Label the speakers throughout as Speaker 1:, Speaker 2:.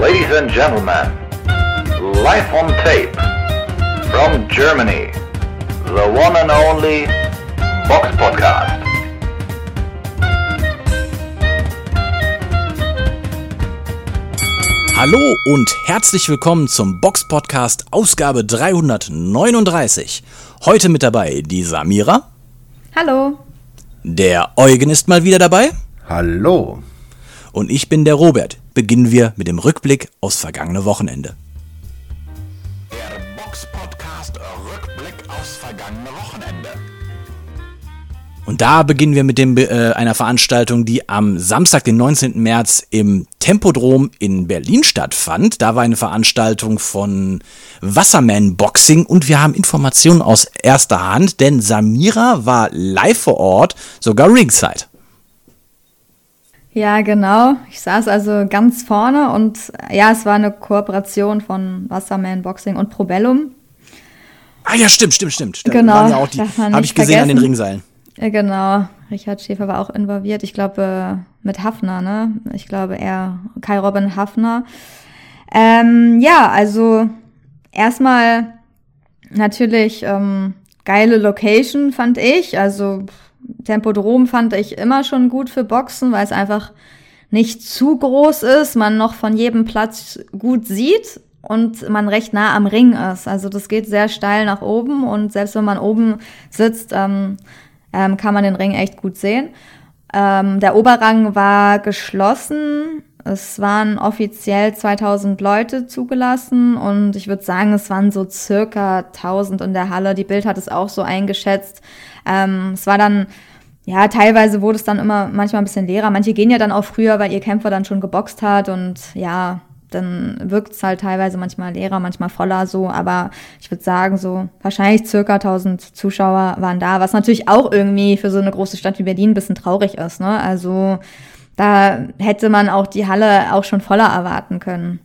Speaker 1: Ladies and gentlemen, live on tape from Germany, the one and only Box Podcast.
Speaker 2: Hallo und herzlich willkommen zum Box Podcast Ausgabe 339. Heute mit dabei die Samira.
Speaker 3: Hallo.
Speaker 2: Der Eugen ist mal wieder dabei.
Speaker 4: Hallo.
Speaker 2: Und ich bin der Robert. Beginnen wir mit dem Rückblick aufs vergangene Wochenende.
Speaker 5: Der Box Podcast Rückblick aufs vergangene Wochenende.
Speaker 2: Und da beginnen wir mit dem, äh, einer Veranstaltung, die am Samstag, den 19. März im Tempodrom in Berlin stattfand. Da war eine Veranstaltung von Wasserman Boxing und wir haben Informationen aus erster Hand, denn Samira war live vor Ort, sogar ringside.
Speaker 3: Ja, genau. Ich saß also ganz vorne und ja, es war eine Kooperation von Wasserman Boxing und Probellum.
Speaker 2: Ah ja, stimmt, stimmt, stimmt. Da
Speaker 3: genau.
Speaker 2: waren ja auch die, habe ich gesehen an den Ringseilen.
Speaker 3: Ja, genau. Richard Schäfer war auch involviert. Ich glaube mit Hafner, ne? Ich glaube er Kai Robin Hafner. Ähm, ja, also erstmal natürlich ähm, geile Location fand ich. Also Tempodrom fand ich immer schon gut für Boxen, weil es einfach nicht zu groß ist, man noch von jedem Platz gut sieht und man recht nah am Ring ist. Also das geht sehr steil nach oben und selbst wenn man oben sitzt, ähm, ähm, kann man den Ring echt gut sehen. Ähm, der Oberrang war geschlossen. Es waren offiziell 2000 Leute zugelassen und ich würde sagen, es waren so circa 1000 in der Halle. Die Bild hat es auch so eingeschätzt. Ähm, es war dann, ja, teilweise wurde es dann immer manchmal ein bisschen leerer. Manche gehen ja dann auch früher, weil ihr Kämpfer dann schon geboxt hat und ja, dann wirkt es halt teilweise manchmal leerer, manchmal voller so, aber ich würde sagen, so wahrscheinlich circa 1000 Zuschauer waren da, was natürlich auch irgendwie für so eine große Stadt wie Berlin ein bisschen traurig ist, ne? Also da hätte man auch die Halle auch schon voller erwarten können.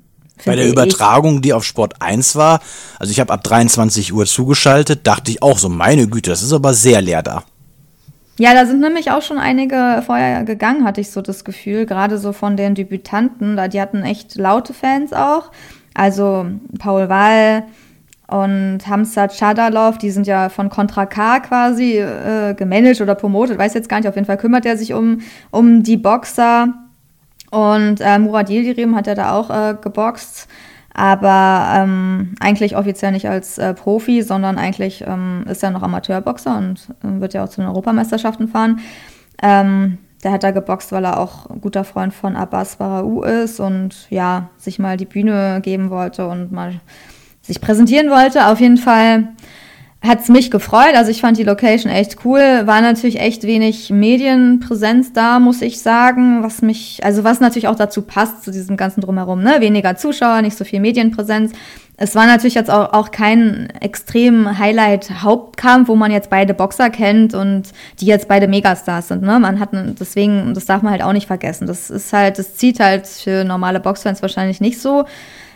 Speaker 2: Bei der Übertragung, die auf Sport 1 war, also ich habe ab 23 Uhr zugeschaltet, dachte ich auch so, meine Güte, das ist aber sehr leer da.
Speaker 3: Ja, da sind nämlich auch schon einige vorher gegangen, hatte ich so das Gefühl, gerade so von den Debütanten, da die hatten echt laute Fans auch. Also Paul Wall und Hamzat Shadalov, die sind ja von Contra K quasi äh, gemanagt oder promotet, weiß jetzt gar nicht, auf jeden Fall kümmert er sich um, um die Boxer. Und äh, Murat Yildirim hat ja da auch äh, geboxt aber ähm, eigentlich offiziell nicht als äh, Profi, sondern eigentlich ähm, ist er noch Amateurboxer und äh, wird ja auch zu den Europameisterschaften fahren. Ähm, der hat da geboxt, weil er auch guter Freund von Abbas Barau ist und ja, sich mal die Bühne geben wollte und mal sich präsentieren wollte. Auf jeden Fall hat's mich gefreut. Also ich fand die Location echt cool. War natürlich echt wenig Medienpräsenz da, muss ich sagen. Was mich, also was natürlich auch dazu passt, zu diesem ganzen Drumherum, ne? Weniger Zuschauer, nicht so viel Medienpräsenz. Es war natürlich jetzt auch, auch kein extrem Highlight-Hauptkampf, wo man jetzt beide Boxer kennt und die jetzt beide Megastars sind. Ne? Man hat deswegen, das darf man halt auch nicht vergessen. Das ist halt, das zieht halt für normale Boxfans wahrscheinlich nicht so.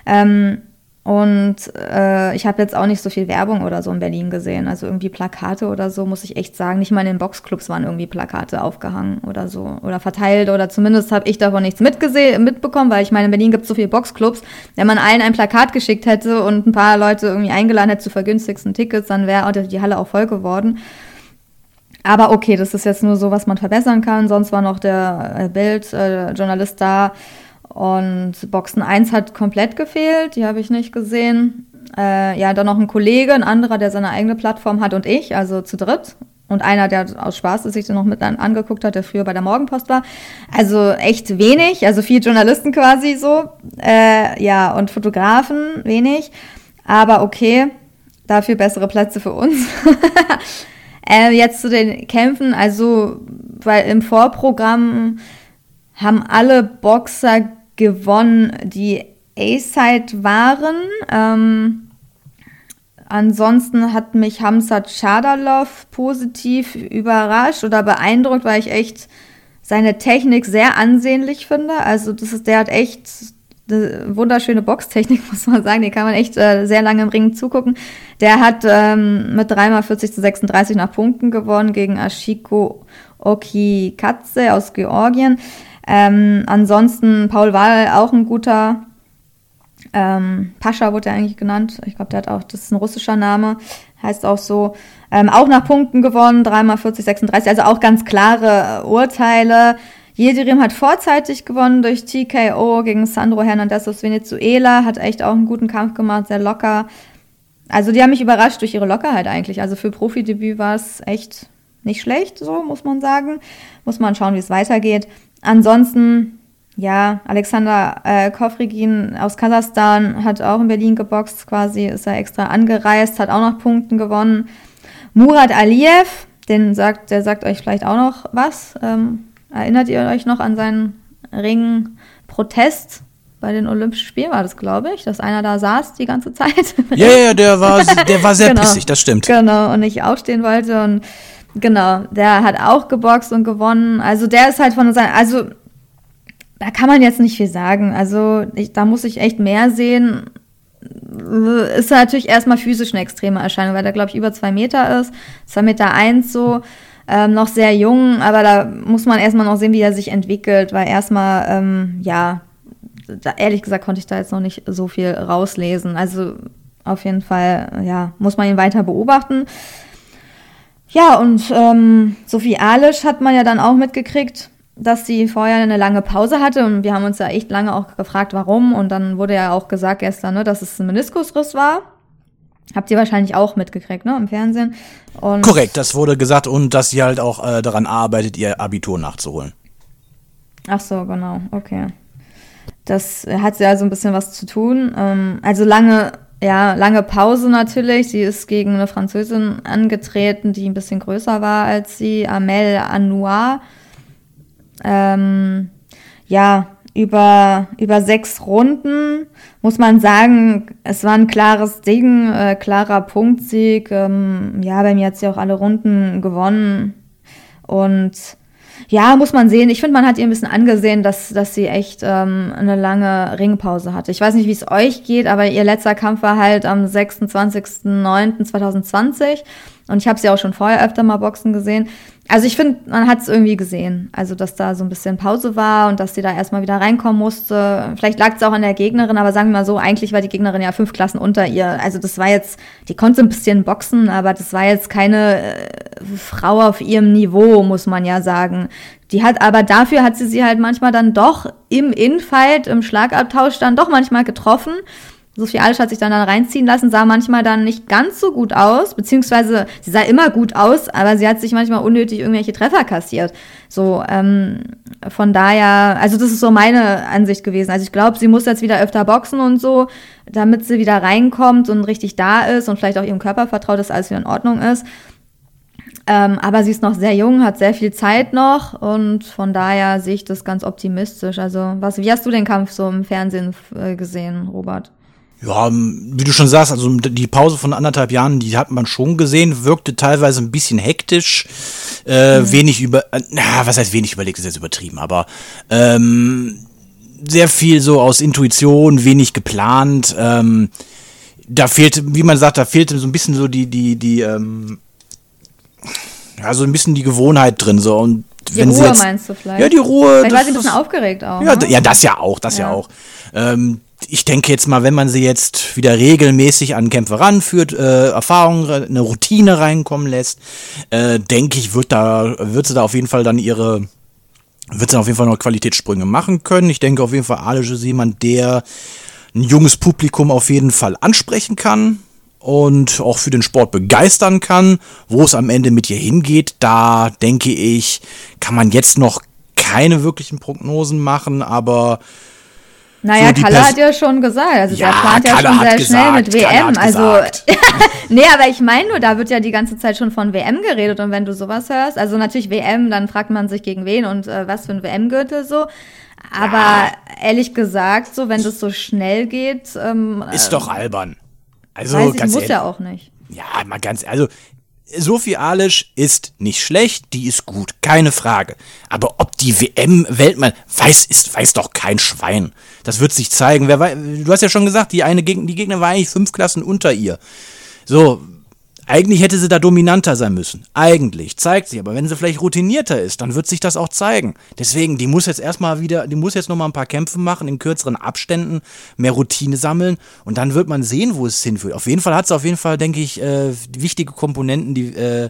Speaker 3: Ähm, und äh, ich habe jetzt auch nicht so viel Werbung oder so in Berlin gesehen. Also irgendwie Plakate oder so, muss ich echt sagen. Nicht mal in den Boxclubs waren irgendwie Plakate aufgehangen oder so. Oder verteilt. Oder zumindest habe ich davon nichts mitgesehen, mitbekommen, weil ich meine, in Berlin gibt es so viele Boxclubs. Wenn man allen ein Plakat geschickt hätte und ein paar Leute irgendwie eingeladen hätte zu vergünstigsten Tickets, dann wäre die Halle auch voll geworden. Aber okay, das ist jetzt nur so, was man verbessern kann. Sonst war noch der Bildjournalist äh, da und Boxen 1 hat komplett gefehlt, die habe ich nicht gesehen. Äh, ja, dann noch ein Kollege, ein anderer, der seine eigene Plattform hat und ich, also zu dritt. Und einer, der aus Spaß sich dann noch mit angeguckt hat, der früher bei der Morgenpost war. Also echt wenig, also vier Journalisten quasi so. Äh, ja, und Fotografen wenig. Aber okay, dafür bessere Plätze für uns. äh, jetzt zu den Kämpfen, also, weil im Vorprogramm haben alle Boxer gewonnen, die A-Side waren. Ähm, ansonsten hat mich Hamzat Shadalov positiv überrascht oder beeindruckt, weil ich echt seine Technik sehr ansehnlich finde. Also das ist, der hat echt eine wunderschöne Boxtechnik, muss man sagen. Die kann man echt äh, sehr lange im Ring zugucken. Der hat ähm, mit 3x40 zu 36 nach Punkten gewonnen gegen Ashiko Okikatze aus Georgien. Ähm, ansonsten Paul Wahl auch ein guter Ähm, Pascha wurde er eigentlich genannt. Ich glaube, der hat auch, das ist ein russischer Name, heißt auch so. Ähm, auch nach Punkten gewonnen, dreimal 40, 36, also auch ganz klare Urteile. Yildirim hat vorzeitig gewonnen durch TKO gegen Sandro Hernandez aus Venezuela, hat echt auch einen guten Kampf gemacht, sehr locker. Also die haben mich überrascht durch ihre Lockerheit eigentlich. Also für Profidebüt war es echt nicht schlecht, so muss man sagen. Muss man schauen, wie es weitergeht. Ansonsten, ja, Alexander äh, Kofrigin aus Kasachstan hat auch in Berlin geboxt, quasi ist er extra angereist, hat auch noch Punkten gewonnen. Murat Aliyev, den sagt, der sagt euch vielleicht auch noch was. Ähm, erinnert ihr euch noch an seinen Ring-Protest? Bei den Olympischen Spielen war das, glaube ich, dass einer da saß die ganze Zeit.
Speaker 2: Ja, ja, der war, der war sehr
Speaker 3: Genau.
Speaker 2: pissig, das stimmt.
Speaker 3: Genau, und nicht aufstehen wollte. Und genau, der hat auch geboxt und gewonnen. Also der ist halt von seinem, also da kann man jetzt nicht viel sagen. Also ich, da muss ich echt mehr sehen. Ist natürlich erstmal physisch eine extreme Erscheinung, weil der, glaube ich, über zwei Meter ist. Zwei Meter eins so. Ähm, noch sehr jung, aber da muss man erstmal noch sehen, wie er sich entwickelt, weil erstmal, ähm, ja, da, ehrlich gesagt konnte ich da jetzt noch nicht so viel rauslesen. Also auf jeden Fall, ja, muss man ihn weiter beobachten. Ja, und ähm, Sophie Alisch hat man ja dann auch mitgekriegt, dass sie vorher eine lange Pause hatte und wir haben uns ja echt lange auch gefragt, warum. Und dann wurde ja auch gesagt gestern, ne, dass es ein Meniskusriss war. Habt ihr wahrscheinlich auch mitgekriegt, ne, im Fernsehen. Und
Speaker 2: Korrekt, das wurde gesagt und dass sie halt auch äh, daran arbeitet, ihr Abitur nachzuholen.
Speaker 3: Ach so, genau, okay. Das hat ja so ein bisschen was zu tun. Ähm, also lange, ja, lange Pause natürlich. Sie ist gegen eine Französin angetreten, die ein bisschen größer war als sie, Amel Anoir. Ähm, ja, über, über sechs Runden muss man sagen, es war ein klares Ding, äh, klarer Punktsieg. Ähm, ja, bei mir hat sie auch alle Runden gewonnen. Und ja, muss man sehen. Ich finde, man hat ihr ein bisschen angesehen, dass, dass sie echt ähm, eine lange Ringpause hatte. Ich weiß nicht, wie es euch geht, aber ihr letzter Kampf war halt am 26.09.2020 und ich habe sie auch schon vorher öfter mal boxen gesehen. Also ich finde, man hat es irgendwie gesehen. Also, dass da so ein bisschen Pause war und dass sie da erstmal wieder reinkommen musste. Vielleicht lag es auch an der Gegnerin, aber sagen wir mal so, eigentlich war die Gegnerin ja fünf Klassen unter ihr. Also das war jetzt, die konnte ein bisschen boxen, aber das war jetzt keine äh, Frau auf ihrem Niveau, muss man ja sagen. Die hat, aber dafür hat sie sie halt manchmal dann doch im Infight, im Schlagabtausch dann doch manchmal getroffen. Sophie Alisch hat sich dann, dann reinziehen lassen, sah manchmal dann nicht ganz so gut aus, beziehungsweise sie sah immer gut aus, aber sie hat sich manchmal unnötig irgendwelche Treffer kassiert. So, ähm, von daher, also das ist so meine Ansicht gewesen. Also ich glaube, sie muss jetzt wieder öfter boxen und so, damit sie wieder reinkommt und richtig da ist und vielleicht auch ihrem Körper vertraut, dass alles wieder in Ordnung ist. Ähm, aber sie ist noch sehr jung, hat sehr viel Zeit noch und von daher sehe ich das ganz optimistisch. Also, was, wie hast du den Kampf so im Fernsehen äh, gesehen, Robert?
Speaker 2: Ja, wie du schon sagst, also die Pause von anderthalb Jahren, die hat man schon gesehen, wirkte teilweise ein bisschen hektisch, äh, wenig über, äh, na, was heißt wenig überlegt, ist jetzt übertrieben, aber ähm, sehr viel so aus Intuition, wenig geplant. Ähm, da fehlte, wie man sagt, da fehlte so ein bisschen so die, die, die, ähm, ja, so ein bisschen die Gewohnheit drin, so und
Speaker 3: Die
Speaker 2: wenn sie
Speaker 3: Ruhe
Speaker 2: jetzt,
Speaker 3: meinst du vielleicht?
Speaker 2: Ja, die Ruhe.
Speaker 3: Vielleicht war sie ein bisschen
Speaker 2: ist-
Speaker 3: aufgeregt auch.
Speaker 2: ja,
Speaker 3: ne?
Speaker 2: ja, das ja auch, das ja,
Speaker 3: Ja.
Speaker 2: auch. Ähm, ich denke jetzt mal, wenn man sie jetzt wieder regelmäßig an Kämpfe ranführt, äh, Erfahrungen, eine Routine reinkommen lässt, äh, denke ich, wird da, wird sie da auf jeden Fall dann ihre, wird sie auf jeden Fall noch Qualitätssprünge machen können. Ich denke auf jeden Fall, Alice ist jemand, der ein junges Publikum auf jeden Fall ansprechen kann und auch für den Sport begeistern kann. Wo es am Ende mit ihr hingeht, da denke ich, kann man jetzt noch keine wirklichen Prognosen machen, aber
Speaker 3: Naja,
Speaker 2: so
Speaker 3: Kalle hat ja schon gesagt, also
Speaker 2: Ja,
Speaker 3: der plant ja
Speaker 2: Kalle
Speaker 3: schon sehr schnell mit
Speaker 2: gesagt,
Speaker 3: WM. Also,
Speaker 2: gesagt.
Speaker 3: nee, aber ich meine nur, da wird ja die ganze Zeit schon von WM geredet und wenn du sowas hörst, also natürlich WM, dann fragt man sich gegen wen und äh, was für ein WM-Gürtel so. Aber ehrlich gesagt, so wenn das so schnell geht, ähm,
Speaker 2: ist doch albern. Also
Speaker 3: weiß ich,
Speaker 2: ganz
Speaker 3: muss
Speaker 2: ehrlich,
Speaker 3: ja auch nicht.
Speaker 2: Ja, mal ganz, also Sophie Alisch ist nicht schlecht, die ist gut, keine Frage. Aber ob die WM-Weltmann weiß, ist, weiß doch kein Schwein. Das wird sich zeigen. Wer wei- du hast ja schon gesagt, die eine Gegner, die Gegner war eigentlich fünf Klassen unter ihr. So, Eigentlich hätte sie da dominanter sein müssen. Eigentlich. Zeigt sich. Aber wenn sie vielleicht routinierter ist, dann wird sich das auch zeigen. Deswegen, die muss jetzt erstmal wieder, die muss jetzt nochmal ein paar Kämpfe machen, in kürzeren Abständen, mehr Routine sammeln und dann wird man sehen, wo es hinführt. Auf jeden Fall hat sie auf jeden Fall, denke ich, äh, wichtige Komponenten, die, äh,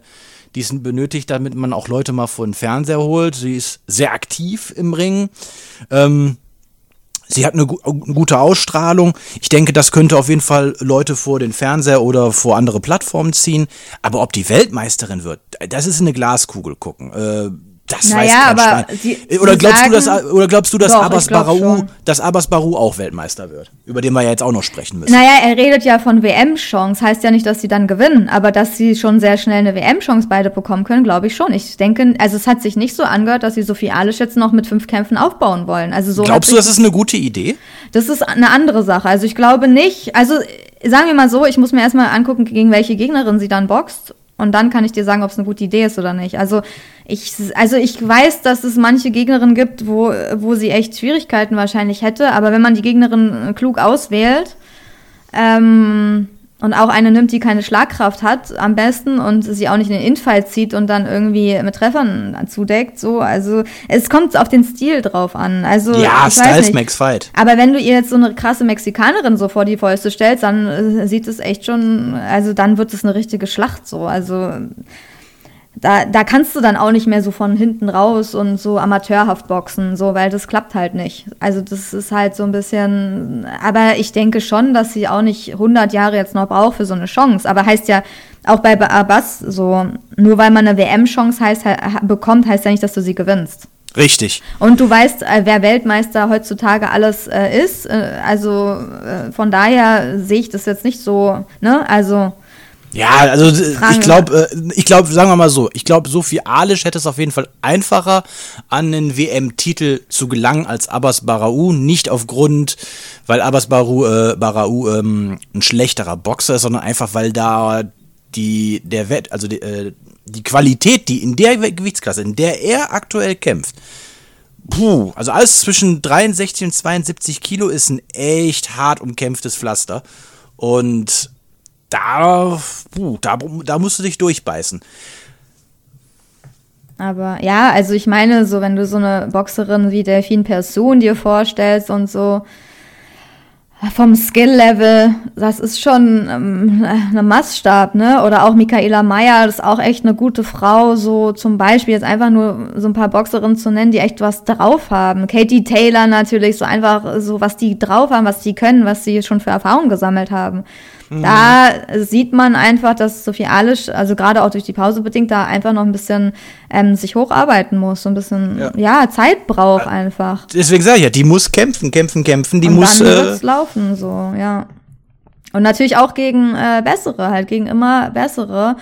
Speaker 2: die es benötigt, damit man auch Leute mal vor den Fernseher holt. Sie ist sehr aktiv im Ring. Ähm, Sie hat eine, eine, gute Ausstrahlung. Ich denke, das könnte auf jeden Fall Leute vor den Fernseher oder vor andere Plattformen ziehen. Aber ob die Weltmeisterin wird, das ist eine Glaskugel gucken. Äh, das
Speaker 3: naja,
Speaker 2: weiß kein
Speaker 3: aber. Sie,
Speaker 2: oder, glaubst
Speaker 3: sagen,
Speaker 2: du, dass, oder glaubst du, dass
Speaker 3: Doch,
Speaker 2: Abbas
Speaker 3: schon.
Speaker 2: dass Abbas Barou auch Weltmeister wird? Über den wir ja jetzt auch noch sprechen müssen.
Speaker 3: Naja, er redet ja von WM-Chance. Heißt ja nicht, dass sie dann gewinnen, aber dass sie schon sehr schnell eine WM-Chance beide bekommen können, glaube ich schon. Ich denke, also es hat sich nicht so angehört, dass sie Sophie Alisch jetzt noch mit fünf Kämpfen aufbauen wollen. Also so
Speaker 2: Glaubst du, das ist eine gute Idee?
Speaker 3: Das ist eine andere Sache. Also ich glaube nicht, also sagen wir mal so, ich muss mir erstmal angucken, gegen welche Gegnerin sie dann boxt. Und dann kann ich dir sagen, ob es eine gute Idee ist oder nicht. Also ich, also ich weiß, dass es manche Gegnerinnen gibt, wo, wo sie echt Schwierigkeiten wahrscheinlich hätte. Aber wenn man die Gegnerin äh, klug auswählt ähm, und auch eine nimmt, die keine Schlagkraft hat, am besten und sie auch nicht in den Infight zieht und dann irgendwie mit Treffern zudeckt, so. Also es kommt auf den Stil drauf an. Also
Speaker 2: Ja, Styles makes fight.
Speaker 3: Aber wenn du ihr jetzt so eine krasse Mexikanerin so vor die Fäuste stellst, dann äh, sieht es echt schon, also dann wird es eine richtige Schlacht so. Also da, da kannst du dann auch nicht mehr so von hinten raus und so amateurhaft boxen, so, weil das klappt halt nicht. Also das ist halt so ein bisschen, aber ich denke schon, dass sie auch nicht 100 Jahre jetzt noch braucht für so eine Chance. Aber heißt ja auch bei Abbas so, nur weil man eine WM-Chance heißt, he- bekommt, heißt ja nicht, dass du sie gewinnst.
Speaker 2: Richtig.
Speaker 3: Und du weißt, äh, wer Weltmeister heutzutage alles äh, ist. Äh, also äh, von daher sehe ich das jetzt nicht so, ne? Also,
Speaker 2: Ja, also äh,
Speaker 3: Fragen-
Speaker 2: ich glaube, äh, ich glaube, sagen wir mal so, ich glaube, Sophie Alisch hätte es auf jeden Fall einfacher, an den WM-Titel zu gelangen als Abbas Barau. Nicht aufgrund, weil Abbas Barau, äh, Barau ähm, ein schlechterer Boxer ist, sondern einfach, weil da die, der Wett, also die, äh, die Qualität, die in der Gewichtsklasse, in der er aktuell kämpft, puh, also alles zwischen 63 und 72 Kilo ist ein echt hart umkämpftes Pflaster. Und da, puh, da, da musst du dich durchbeißen.
Speaker 3: aber ja, also ich meine, so wenn du so eine Boxerin wie Delphine Person dir vorstellst und so vom Skill-Level, das ist schon ähm, ein Maßstab, ne? Oder auch Michaela Mayer, das ist auch echt eine gute Frau, so zum Beispiel jetzt einfach nur so ein paar Boxerinnen zu nennen, die echt was drauf haben. Katie Taylor natürlich, so einfach so, was die drauf haben, was die können, was sie schon für Erfahrungen gesammelt haben. Da sieht man einfach, dass Sophie Alisch, also gerade auch durch die Pause bedingt, da einfach noch ein bisschen ähm, sich hocharbeiten muss, so ein bisschen,
Speaker 2: Ja.
Speaker 3: ja, Zeit braucht einfach.
Speaker 2: Deswegen sage ich ja, die muss kämpfen, kämpfen, kämpfen. Die
Speaker 3: Und
Speaker 2: muss.
Speaker 3: dann
Speaker 2: Äh,
Speaker 3: wird's laufen, so, ja. Und natürlich auch gegen äh, bessere, halt gegen immer bessere.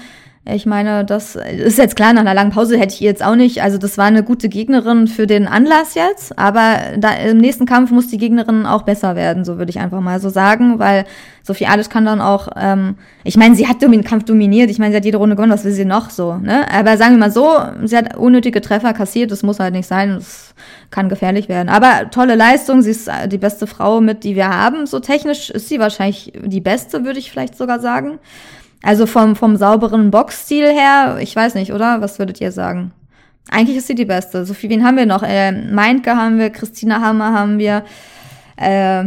Speaker 3: Ich meine, das ist jetzt klar, nach einer langen Pause hätte ich ihr jetzt auch nicht, also das war eine gute Gegnerin für den Anlass jetzt, aber da, im nächsten Kampf muss die Gegnerin auch besser werden, so würde ich einfach mal so sagen, weil Sophie Alisch kann dann auch, ähm, ich meine, sie hat den Kampf dominiert, ich meine, sie hat jede Runde gewonnen, was will sie noch so, ne? Aber sagen wir mal so, sie hat unnötige Treffer kassiert, das muss halt nicht sein, das kann gefährlich werden. Aber tolle Leistung, sie ist äh, die beste Frau mit, die wir haben, so technisch ist sie wahrscheinlich die beste, würde ich vielleicht sogar sagen. Also vom, vom sauberen Boxstil her, ich weiß nicht, oder? Was würdet ihr sagen? Eigentlich ist sie die beste. Sophie, wen haben wir noch? Äh, Meintke haben wir, Christina Hammer haben wir. Äh,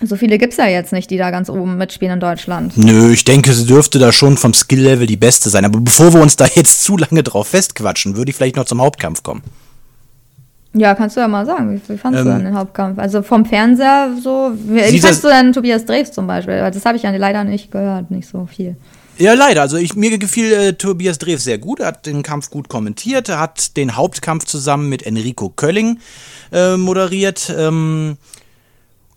Speaker 3: so viele gibt's ja jetzt nicht, die da ganz oben mitspielen in Deutschland.
Speaker 2: Nö, ich denke, sie dürfte da schon vom Skill-Level die beste sein. Aber bevor wir uns da jetzt zu lange drauf festquatschen, würde ich vielleicht noch zum Hauptkampf kommen.
Speaker 3: Ja, kannst du ja mal sagen, wie, wie fandst
Speaker 2: Ähm,
Speaker 3: du denn den Hauptkampf? Also vom Fernseher so, wie,
Speaker 2: das-
Speaker 3: du denn Tobias Drews zum Beispiel? Das habe ich ja leider nicht gehört, nicht so viel.
Speaker 2: Ja, leider. Also ich, mir gefiel äh, Tobias Drews sehr gut. Er hat den Kampf gut kommentiert. Er hat den Hauptkampf zusammen mit Enrico Kölling äh, moderiert. Ähm,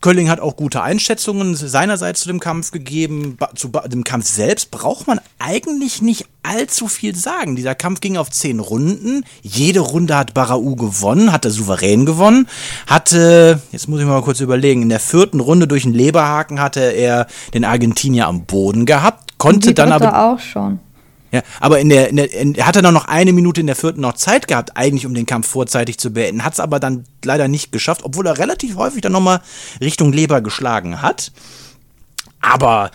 Speaker 2: Kölling hat auch gute Einschätzungen seinerseits zu dem Kampf gegeben. Zu dem Kampf selbst braucht man eigentlich nicht allzu viel sagen. Dieser Kampf ging auf zehn Runden. Jede Runde hat Barau gewonnen, hat er souverän gewonnen. Hatte, jetzt muss ich mal kurz überlegen, in der vierten Runde durch einen Leberhaken hatte er den Argentinier am Boden gehabt, konnte dann aber
Speaker 3: auch schon.
Speaker 2: Ja, aber in der, in der in, er hatte dann noch eine Minute in der vierten noch Zeit gehabt, eigentlich um den Kampf vorzeitig zu beenden. Hat es aber dann leider nicht geschafft, obwohl er relativ häufig dann nochmal Richtung Leber geschlagen hat. Aber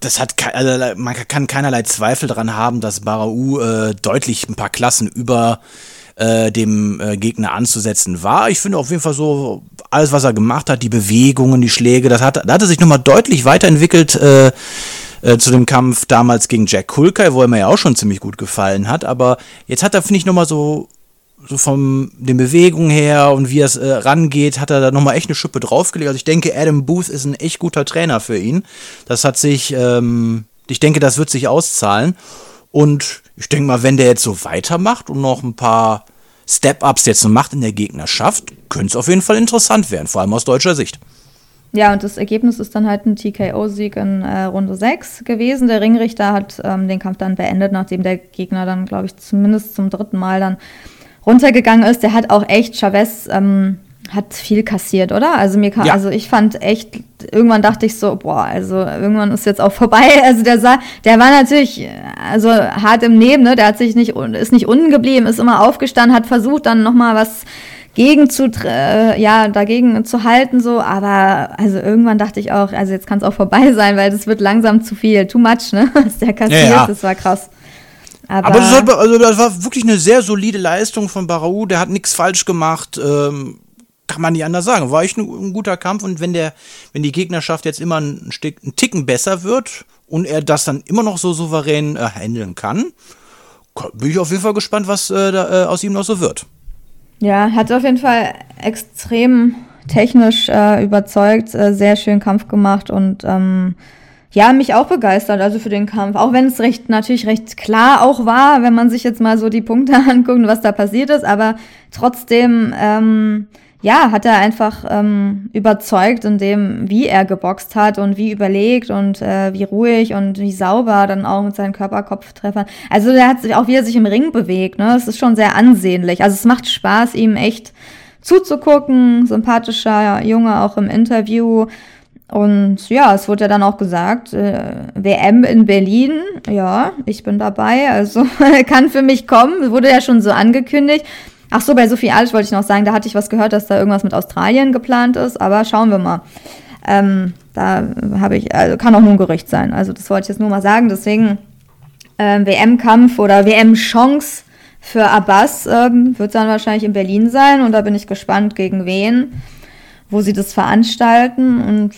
Speaker 2: das hat also man kann keinerlei Zweifel daran haben, dass Barau äh, deutlich ein paar Klassen über äh, dem äh, Gegner anzusetzen war. Ich finde auf jeden Fall so alles, was er gemacht hat, die Bewegungen, die Schläge, das hat, da hat er sich nochmal deutlich weiterentwickelt äh, zu dem Kampf damals gegen Jack Kulkai, wo er mir ja auch schon ziemlich gut gefallen hat. Aber jetzt hat er, finde ich, nochmal so so von den Bewegungen her und wie es äh, rangeht, hat er da nochmal echt eine Schippe draufgelegt. Also ich denke, Adam Booth ist ein echt guter Trainer für ihn. Das hat sich, ähm, ich denke, das wird sich auszahlen. Und ich denke mal, wenn der jetzt so weitermacht und noch ein paar Step-Ups jetzt macht in der Gegnerschaft, könnte es auf jeden Fall interessant werden, vor allem aus deutscher Sicht.
Speaker 3: Ja, und das Ergebnis ist dann halt ein TKO-Sieg in äh, Runde 6 gewesen. Der Ringrichter hat ähm, den Kampf dann beendet, nachdem der Gegner dann, glaube ich, zumindest zum dritten Mal dann runtergegangen ist. Der hat auch echt, Chavez ähm, hat viel kassiert, oder? Also mir kam, ja. also ich fand echt, irgendwann dachte ich so, boah, also irgendwann ist jetzt auch vorbei. Also der sah, der war natürlich also hart im Leben, ne? Der hat sich nicht, ist nicht unten geblieben, ist immer aufgestanden, hat versucht dann nochmal was gegen zu, äh, ja, dagegen zu halten, so, aber also irgendwann dachte ich auch, also jetzt kann es auch vorbei sein, weil das wird langsam zu viel, too much, ne? Was der kassiert, ja, ja. das war krass.
Speaker 2: Aber, aber das, hat, also das war wirklich eine sehr solide Leistung von Barau, der hat nichts falsch gemacht. Ähm, kann man nicht anders sagen. War echt ein, ein, guter Kampf und wenn der, wenn die Gegnerschaft jetzt immer ein, Stück, ein Ticken besser wird und er das dann immer noch so souverän äh, handeln kann, bin ich auf jeden Fall gespannt, was äh, da, äh, aus ihm noch so wird.
Speaker 3: Ja, hat auf jeden Fall extrem technisch äh, überzeugt, äh, sehr schön Kampf gemacht und ähm, ja, mich auch begeistert, also für den Kampf. Auch wenn es recht, natürlich recht klar auch war, wenn man sich jetzt mal so die Punkte anguckt, was da passiert ist, aber trotzdem, ähm, ja, hat er einfach ähm, überzeugt in dem, wie er geboxt hat und wie überlegt und äh, wie ruhig und wie sauber dann auch mit seinen Körperkopftreffern. Also der hat sich auch, wie er sich im Ring bewegt, ne? Es ist schon sehr ansehnlich. Also es macht Spaß, ihm echt zuzugucken. Sympathischer Junge auch im Interview. Und ja, es wurde ja dann auch gesagt, äh, WM in Berlin, ja, ich bin dabei, also kann für mich kommen, wurde ja schon so angekündigt. Ach so, bei Sophie Alisch wollte ich noch sagen, da hatte ich was gehört, dass da irgendwas mit Australien geplant ist, aber schauen wir mal. Ähm, da habe ich, also kann auch nur ein Gerücht sein. Also das wollte ich jetzt nur mal sagen. Deswegen ähm, WM-Kampf oder WM-Chance für Abbas ähm, wird dann wahrscheinlich in Berlin sein und da bin ich gespannt, gegen wen, wo sie das veranstalten. Und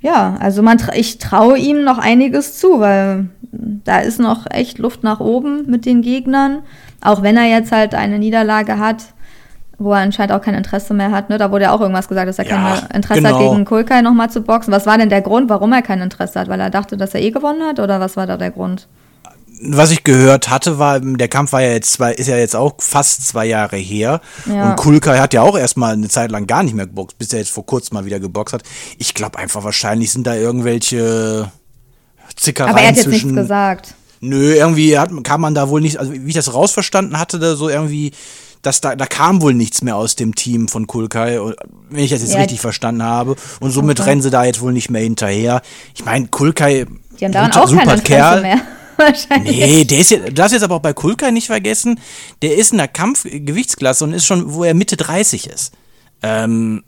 Speaker 3: ja, also man, ich traue ihm noch einiges zu, weil da ist noch echt Luft nach oben mit den Gegnern. Auch wenn er jetzt halt eine Niederlage hat, wo er anscheinend auch kein Interesse mehr hat. Ne? Da wurde ja auch irgendwas gesagt, dass er ja, kein Interesse genau. hat, gegen Kulkai nochmal zu boxen. Was war denn der Grund, warum er kein Interesse hat? Weil er dachte, dass er eh gewonnen hat? Oder was war da der Grund?
Speaker 2: was ich gehört hatte, war, der Kampf war ja jetzt zwei, ist ja jetzt auch fast zwei Jahre her. Ja. Und Kulkai hat ja auch erstmal eine Zeit lang gar nicht mehr geboxt, bis er jetzt vor kurzem mal wieder geboxt hat. Ich glaube einfach, wahrscheinlich sind da irgendwelche Zickereien
Speaker 3: Aber er hat jetzt nichts gesagt.
Speaker 2: Nö, irgendwie hat, kam man da wohl nicht, also wie ich das rausverstanden hatte, da so irgendwie, dass da, da kam wohl nichts mehr aus dem Team von Kulkai, wenn ich das jetzt ja. richtig verstanden habe. Und somit okay. rennen sie da jetzt wohl nicht mehr hinterher. Ich meine, Kulkai,
Speaker 3: Die haben daran auch super Kerl. Mehr.
Speaker 2: Nee, der ist jetzt, du darfst jetzt aber auch bei Kulkai nicht vergessen, der ist in der Kampfgewichtsklasse und ist schon, wo er Mitte 30 ist. Ähm,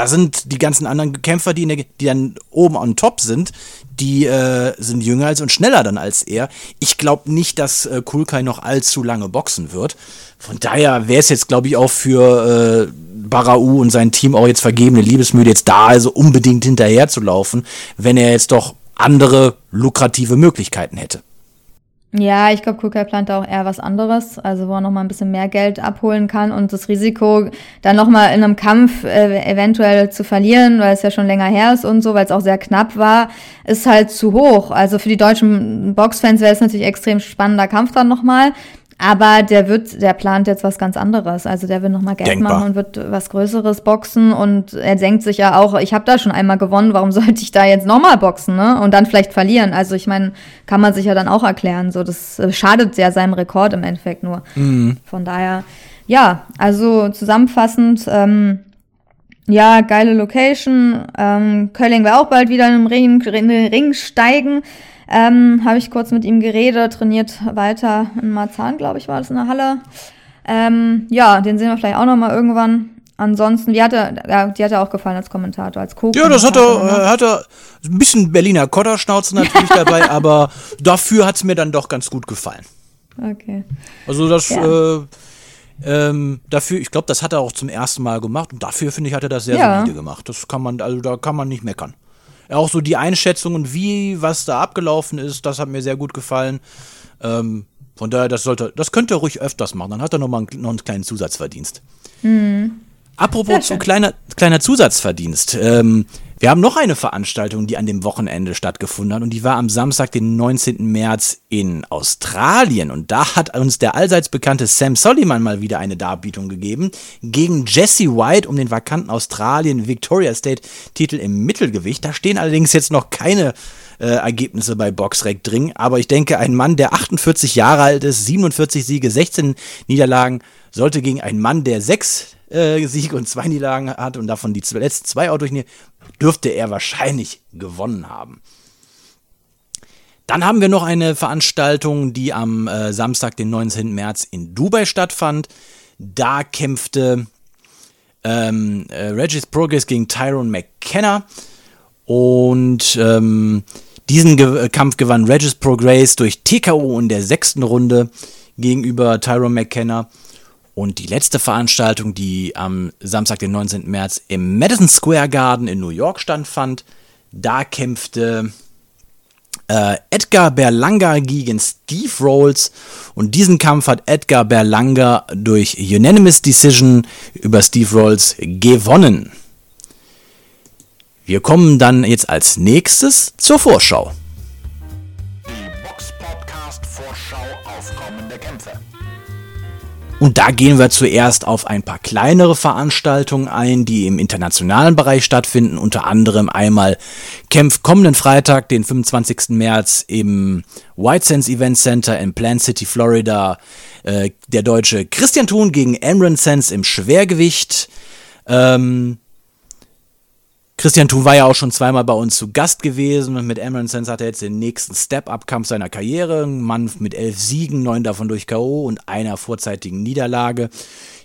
Speaker 2: da sind die ganzen anderen Kämpfer, die, der, die dann oben on top sind, die äh, sind jünger als und schneller dann als er. Ich glaube nicht, dass äh, Kulkai noch allzu lange boxen wird. Von daher wäre es jetzt, glaube ich, auch für äh, Barau und sein Team auch jetzt vergebene Liebesmüde, jetzt da also unbedingt hinterher zu laufen, wenn er jetzt doch andere lukrative Möglichkeiten hätte.
Speaker 3: Ja, ich glaube, Kulkai plant auch eher was anderes, also wo er noch mal ein bisschen mehr Geld abholen kann und das Risiko, dann noch mal in einem Kampf äh, eventuell zu verlieren, weil es ja schon länger her ist und so, weil es auch sehr knapp war, ist halt zu hoch. Also für die deutschen Boxfans wäre es natürlich extrem spannender Kampf dann noch mal. Aber der wird, der plant jetzt was ganz anderes. Also der will nochmal Geld Denkbar. machen und wird was Größeres boxen. Und er denkt sich ja auch, ich habe da schon einmal gewonnen, warum sollte ich da jetzt nochmal boxen, ne? Und dann vielleicht verlieren. Also ich meine, kann man sich ja dann auch erklären. So, das äh, schadet ja seinem Rekord im Endeffekt nur. Mhm. Von daher, ja, also zusammenfassend, ähm, ja, geile Location. Ähm, Kölling wird auch bald wieder in den Ring, in den Ring steigen. Ähm, Habe ich kurz mit ihm geredet, trainiert weiter in Marzahn, glaube ich, war das in der Halle. Ähm, ja, den sehen wir vielleicht auch noch mal irgendwann. ansonsten, wie hat er, ja, die hat er auch gefallen als Kommentator, als co
Speaker 2: Ja, das hat er, äh, hat er ein bisschen Berliner Kotterschnauze natürlich dabei, aber dafür hat es mir dann doch ganz gut gefallen.
Speaker 3: Okay.
Speaker 2: Also das,
Speaker 3: Ja.
Speaker 2: äh, ähm, dafür, ich glaube, das hat er auch zum ersten Mal gemacht und dafür finde ich, hat er das sehr
Speaker 3: Ja.
Speaker 2: solide gemacht. Das kann man, also da kann man nicht meckern. Auch so die Einschätzungen, wie, was da abgelaufen ist, das hat mir sehr gut gefallen. Ähm, von daher, das sollte, das könnte er ruhig öfters machen. Dann hat er noch mal einen, noch einen kleinen Zusatzverdienst. Apropos zu kleiner, kleiner Zusatzverdienst. Ähm, wir haben noch eine Veranstaltung, die an dem Wochenende stattgefunden hat und die war am Samstag, den 19. März in Australien und da hat uns der allseits bekannte Sam Soliman mal wieder eine Darbietung gegeben gegen Jesse White um den vakanten Australien Victoria State Titel im Mittelgewicht. Da stehen allerdings jetzt noch keine äh, Ergebnisse bei Boxrec drin, aber ich denke, ein Mann, der 48 Jahre alt ist, 47 Siege, 16 Niederlagen, sollte gegen einen Mann, der sechs äh, Siege und zwei Niederlagen hat und davon die letzten zwei auch durchnehmen, dürfte er wahrscheinlich gewonnen haben. Dann haben wir noch eine Veranstaltung, die am äh, Samstag, den 19. März in Dubai stattfand. Da kämpfte ähm, äh, Regis Progress gegen Tyrone McKenna. Und ähm, diesen Ge Kampf gewann Regis Progress durch TKO in der sechsten Runde gegenüber Tyrone McKenna. Und die letzte Veranstaltung, die am Samstag, den 19. März im Madison Square Garden in New York stattfand, da kämpfte äh, Edgar Berlanga gegen Steve Rolls. Und diesen Kampf hat Edgar Berlanga durch Unanimous Decision über Steve Rolls gewonnen. Wir kommen dann jetzt als nächstes zur Vorschau. Und da gehen wir zuerst auf ein paar kleinere Veranstaltungen ein, die im internationalen Bereich stattfinden. Unter anderem einmal kämpft kommenden Freitag, den 25. März, im White Sands Event Center in Plant City, Florida, äh, der deutsche Christian Thun gegen Amron Sands im Schwergewicht. Ähm, Christian Thun war ja auch schon zweimal bei uns zu Gast gewesen und mit Amron Sands hat er jetzt den nächsten Step-Up-Kampf seiner Karriere. Ein Mann mit elf Siegen, neun davon durch K.O. und einer vorzeitigen Niederlage.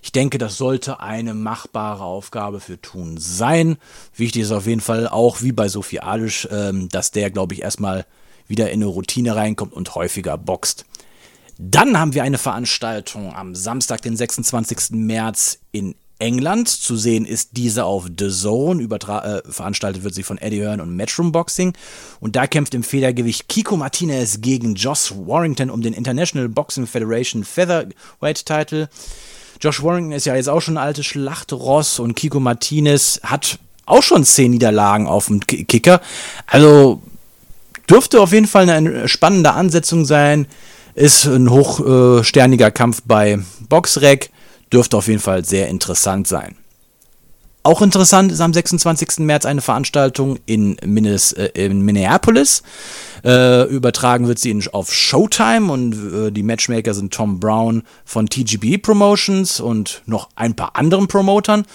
Speaker 2: Ich denke, das sollte eine machbare Aufgabe für Thun sein. Wichtig ist auf jeden Fall auch, wie bei Sophie Adisch, ähm, dass der, glaube ich, erstmal wieder in eine Routine reinkommt und häufiger boxt. Dann haben wir eine Veranstaltung am Samstag, den 26. März in England. Zu sehen ist diese auf The Zone. Übertra äh, veranstaltet wird sie von Eddie Hearn und Matchroom Boxing. Und da kämpft im Federgewicht Kiko Martinez gegen Josh Warrington um den International Boxing Federation Featherweight Title. Josh Warrington ist ja jetzt auch schon ein altes Schlachtross und Kiko Martinez hat auch schon zehn Niederlagen auf dem Ki- Kicker. Also dürfte auf jeden Fall eine spannende Ansetzung sein. Ist ein hochsterniger Kampf bei Boxrec. Dürfte auf jeden Fall sehr interessant sein. Auch interessant ist am 26. März eine Veranstaltung in, Minnes, äh, in Minneapolis. Äh, übertragen wird sie in, auf Showtime und äh, die Matchmaker sind Tom Brown von TGB Promotions und noch ein paar anderen Promotern.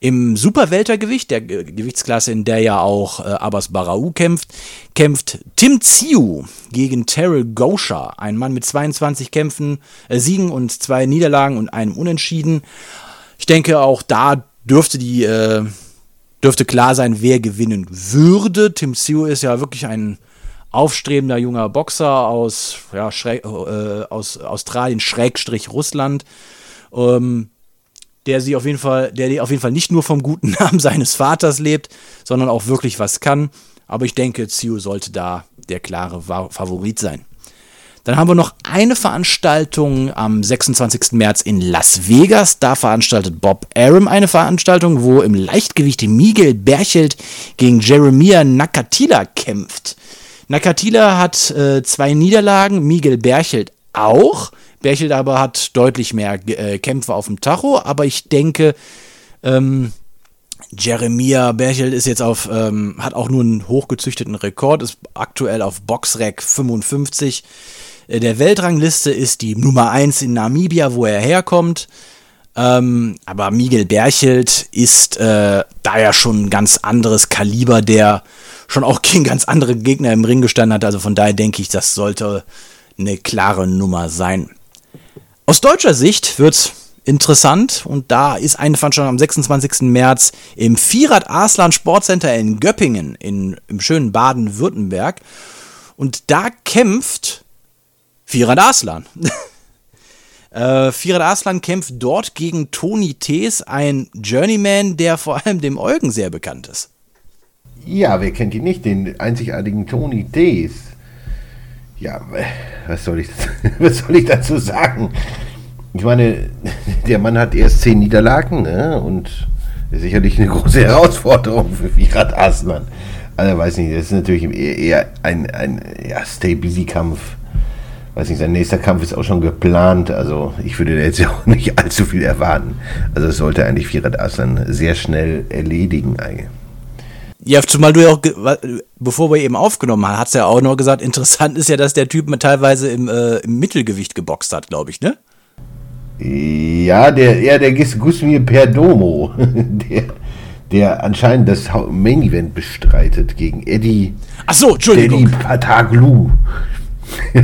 Speaker 2: Im Superweltergewicht, der Ge- Gewichtsklasse, in der ja auch äh, Abbas Barau kämpft, kämpft Tim Ziu gegen Terrell Gosha, ein Mann mit 22 Kämpfen, äh, Siegen und zwei Niederlagen und einem Unentschieden. Ich denke, auch da dürfte die äh, dürfte klar sein, wer gewinnen würde. Tim Ziu ist ja wirklich ein aufstrebender junger Boxer aus, ja, schräg, äh, aus Australien, Schrägstrich Russland. Ähm, der sie auf jeden Fall, der auf jeden Fall nicht nur vom guten Namen seines Vaters lebt, sondern auch wirklich was kann. Aber ich denke, Ziu sollte da der klare Favorit sein. Dann haben wir noch eine Veranstaltung am 26. März in Las Vegas. Da veranstaltet Bob Arum eine Veranstaltung, wo im Leichtgewicht Miguel Berchelt gegen Jeremiah Nakatila kämpft. Nakatila hat äh, zwei Niederlagen, Miguel Berchelt auch. Berchelt aber hat deutlich mehr äh, Kämpfe auf dem Tacho, aber ich denke, ähm, Jeremia Berchelt ist jetzt auf, ähm, hat auch nur einen hochgezüchteten Rekord, ist aktuell auf Boxrec 55. Äh, Der Weltrangliste ist die Nummer 1 in Namibia, wo er herkommt. Ähm, aber Miguel Berchelt ist äh, da ja schon ein ganz anderes Kaliber, der schon auch gegen ganz andere Gegner im Ring gestanden hat. Also von daher denke ich, das sollte eine klare Nummer sein. Aus deutscher Sicht wird interessant und da ist eine Veranstaltung am 26. März im Vierrad Arslan Sportcenter in Göppingen in, im schönen Baden-Württemberg und da kämpft Vierrad Arslan. äh, Vierrad Arslan kämpft dort gegen Toni Tees, ein Journeyman, der vor allem dem Eugen sehr bekannt ist.
Speaker 4: Ja, wer kennt ihn nicht, den einzigartigen Toni Tees. Ja, was soll ich, was soll ich dazu sagen? Ich meine, der Mann hat erst zehn Niederlagen ne? und ist sicherlich eine große Herausforderung für Virat Aslan. Also weiß nicht, das ist natürlich eher ein, ein ja, Stay-Busy-Kampf. Weiß nicht, sein nächster Kampf ist auch schon geplant. Also ich würde jetzt auch nicht allzu viel erwarten. Also es sollte eigentlich Virat Aslan sehr schnell erledigen. Eigentlich.
Speaker 2: Ja, zumal du ja auch, bevor wir eben aufgenommen haben, hat es ja auch noch gesagt, interessant ist ja, dass der Typ teilweise im, äh, im Mittelgewicht geboxt hat, glaube ich, ne?
Speaker 4: Ja, der, ja, der Gusmir Perdomo, der, der anscheinend das Main Event bestreitet gegen Eddie.
Speaker 2: Ach so, Entschuldigung.
Speaker 4: Eddie Pataglu.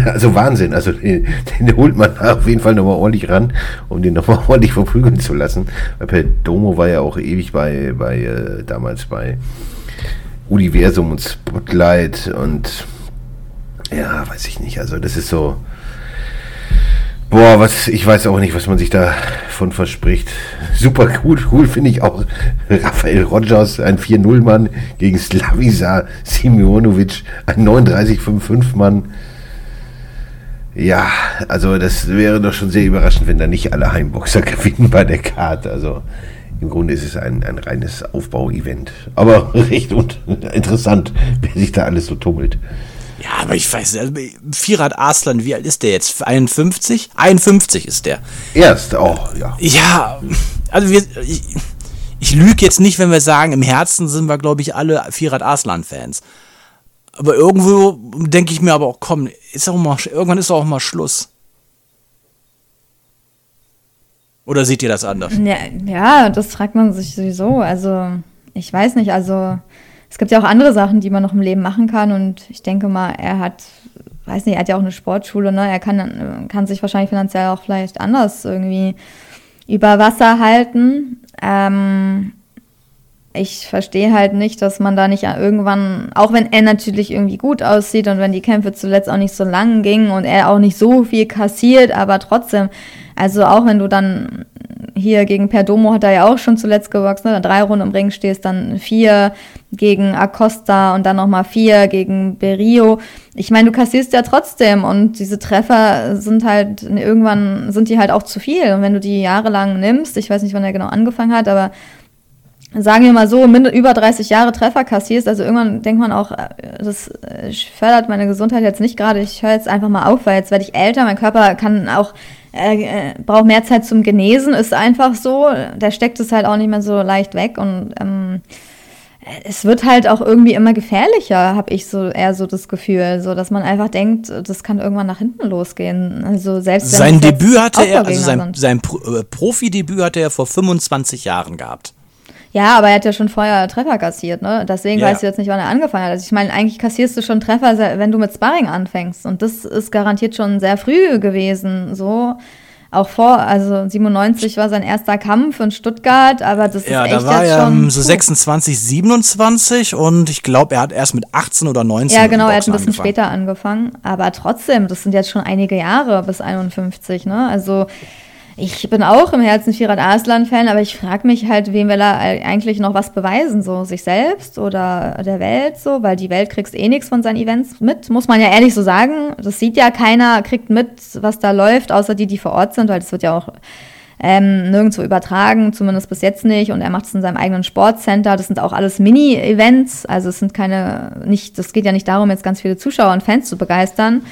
Speaker 4: Also Wahnsinn, also den, den, holt man auf jeden Fall nochmal ordentlich ran, um den nochmal ordentlich verprügeln zu lassen. Weil Perdomo war ja auch ewig bei, bei äh, damals bei Universum und Spotlight und ja, weiß ich nicht. Also das ist so. Boah, was, ich weiß auch nicht, was man sich davon verspricht. Super cool, cool finde ich auch Raphael Rogers, ein 4-0-Mann gegen Slavisa Simionovic, ein 39-5-5-Mann. Ja, also das wäre doch schon sehr überraschend, wenn da nicht alle Heimboxer gewinnen bei der Karte. Also im Grunde ist es ein, ein reines Aufbau-Event. Aber recht und interessant, wer sich da alles so tummelt.
Speaker 2: Ja, aber ich weiß nicht, also Vierrad Arslan, wie alt ist der jetzt? 51? 51 ist der.
Speaker 4: Erst, auch, ja.
Speaker 2: Ja, also wir, ich, ich lüge jetzt nicht, wenn wir sagen, im Herzen sind wir, glaube ich, alle Vierrad Arslan-Fans. Aber irgendwo denke ich mir aber auch, komm, ist auch mal, irgendwann ist auch mal Schluss. Oder seht ihr das anders?
Speaker 3: Ja, ja, das fragt man sich sowieso. Also, ich weiß nicht, also es gibt ja auch andere Sachen, die man noch im Leben machen kann. Und ich denke mal, er hat, weiß nicht, er hat ja auch eine Sportschule, ne? Er kann, kann sich wahrscheinlich finanziell auch vielleicht anders irgendwie über Wasser halten. Ähm, ich verstehe halt nicht, dass man da nicht irgendwann, auch wenn er natürlich irgendwie gut aussieht und wenn die Kämpfe zuletzt auch nicht so lang gingen und er auch nicht so viel kassiert, aber trotzdem, also auch wenn du dann hier gegen Perdomo hat er ja auch schon zuletzt gewachsen, ne? drei Runden im Ring stehst, dann vier gegen Acosta und dann nochmal vier gegen Berio. Ich meine, du kassierst ja trotzdem und diese Treffer sind halt, irgendwann sind die halt auch zu viel. Und wenn du die jahrelang nimmst, ich weiß nicht, wann er genau angefangen hat, aber sagen wir mal so, über 30 Jahre Treffer kassierst, also irgendwann denkt man auch, äh, das äh, fördert meine Gesundheit jetzt nicht gerade, ich höre jetzt einfach mal auf, weil jetzt werde ich älter, mein Körper kann auch äh, äh, braucht mehr Zeit zum Genesen, ist einfach so. Der steckt es halt auch nicht mehr so leicht weg und ähm, es wird halt auch irgendwie immer gefährlicher, habe ich so eher so das Gefühl, so dass man einfach denkt, das kann irgendwann nach hinten losgehen. Also selbst
Speaker 2: sein Debüt hatte er, also sein, sein Pro Profidebüt hatte er vor 25 Jahren gehabt.
Speaker 3: Ja, aber er hat ja schon vorher Treffer kassiert, ne? Deswegen ja. weißt du jetzt nicht, wann er angefangen hat. Also ich meine, eigentlich kassierst du schon Treffer, wenn du mit Sparring anfängst. Und das ist garantiert schon sehr früh gewesen. So auch vor, also 97 war sein erster Kampf in Stuttgart, aber das
Speaker 2: ja,
Speaker 3: ist echt
Speaker 2: da war
Speaker 3: jetzt
Speaker 2: er
Speaker 3: schon
Speaker 2: so 26, 27 und ich glaube, er hat erst mit 18 oder 19
Speaker 3: Ja, genau, er hat ein bisschen angefangen. später angefangen, aber trotzdem, das sind jetzt schon einige Jahre bis 51, ne? Also ich bin auch im Herzen Firat Arslan-Fan, aber ich frage mich halt, wem will er eigentlich noch was beweisen? So sich selbst oder der Welt so? Weil die Welt kriegst eh nichts von seinen Events mit, muss man ja ehrlich so sagen. Das sieht ja keiner, kriegt mit, was da läuft, außer die, die vor Ort sind, weil das wird ja auch ähm, nirgendwo übertragen, zumindest bis jetzt nicht. Und er macht es in seinem eigenen Sportcenter. Das sind auch alles Mini-Events. Also es sind keine, nicht, das geht ja nicht darum, jetzt ganz viele Zuschauer und Fans zu begeistern.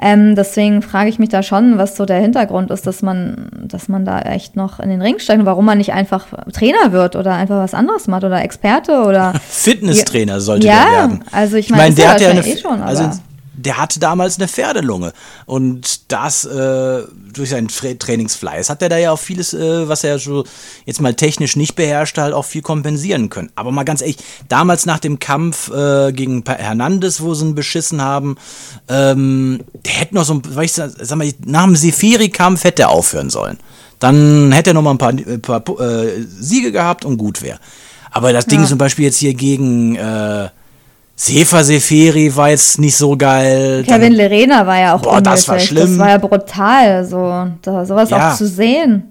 Speaker 3: Ähm, deswegen frage ich mich da schon, was so der Hintergrund ist, dass man, dass man da echt noch in den Ring steigt und warum man nicht einfach Trainer wird oder einfach was anderes macht oder Experte oder
Speaker 2: Fitnesstrainer sollte
Speaker 3: ja,
Speaker 2: der werden.
Speaker 3: Also ich meine,
Speaker 2: ich mein, der hat ja eine,
Speaker 3: eh schon,
Speaker 2: also der hatte damals eine Pferdelunge. Und das äh, durch seinen Trainingsfleiß hat er da ja auch vieles, äh, was er so jetzt mal technisch nicht beherrscht, halt auch viel kompensieren können. Aber mal ganz ehrlich, damals nach dem Kampf äh, gegen Hernandez, wo sie ihn beschissen haben, ähm, der hätte noch so, weil ich sag mal, nach dem Seferi-Kampf hätte er aufhören sollen. Dann hätte er noch mal ein paar, äh, paar äh, Siege gehabt und gut wäre. Aber das Ding
Speaker 3: Ja.
Speaker 2: zum Beispiel jetzt hier gegen äh, Sefer Seferi war jetzt nicht so geil.
Speaker 3: Kevin Lerena war ja auch
Speaker 2: Boah, das war
Speaker 3: unnötig.
Speaker 2: schlimm.
Speaker 3: Das war ja brutal, so da, sowas
Speaker 2: Ja.
Speaker 3: auch zu sehen.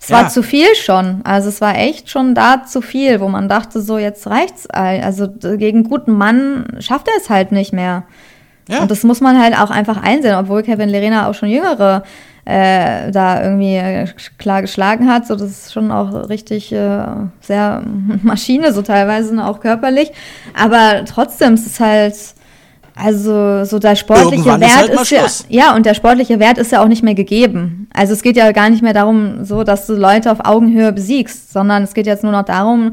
Speaker 3: Es
Speaker 2: Ja.
Speaker 3: war zu viel schon. Also es war echt schon da zu viel, wo man dachte, so jetzt reicht's. Also gegen einen guten Mann schafft er es halt nicht mehr.
Speaker 2: Ja.
Speaker 3: Und das muss man halt auch einfach einsehen, obwohl Kevin Lerena auch schon jüngere äh, da irgendwie äh, klar geschlagen hat. So, das ist schon auch richtig äh, sehr Maschine, so teilweise auch körperlich. Aber trotzdem es ist halt, also so der sportliche
Speaker 2: Irgendwann ist
Speaker 3: Wert
Speaker 2: halt mal
Speaker 3: ist ja, ja, und der sportliche Wert ist ja auch nicht mehr gegeben. Also es geht ja gar nicht mehr darum, so dass du Leute auf Augenhöhe besiegst, sondern es geht jetzt nur noch darum,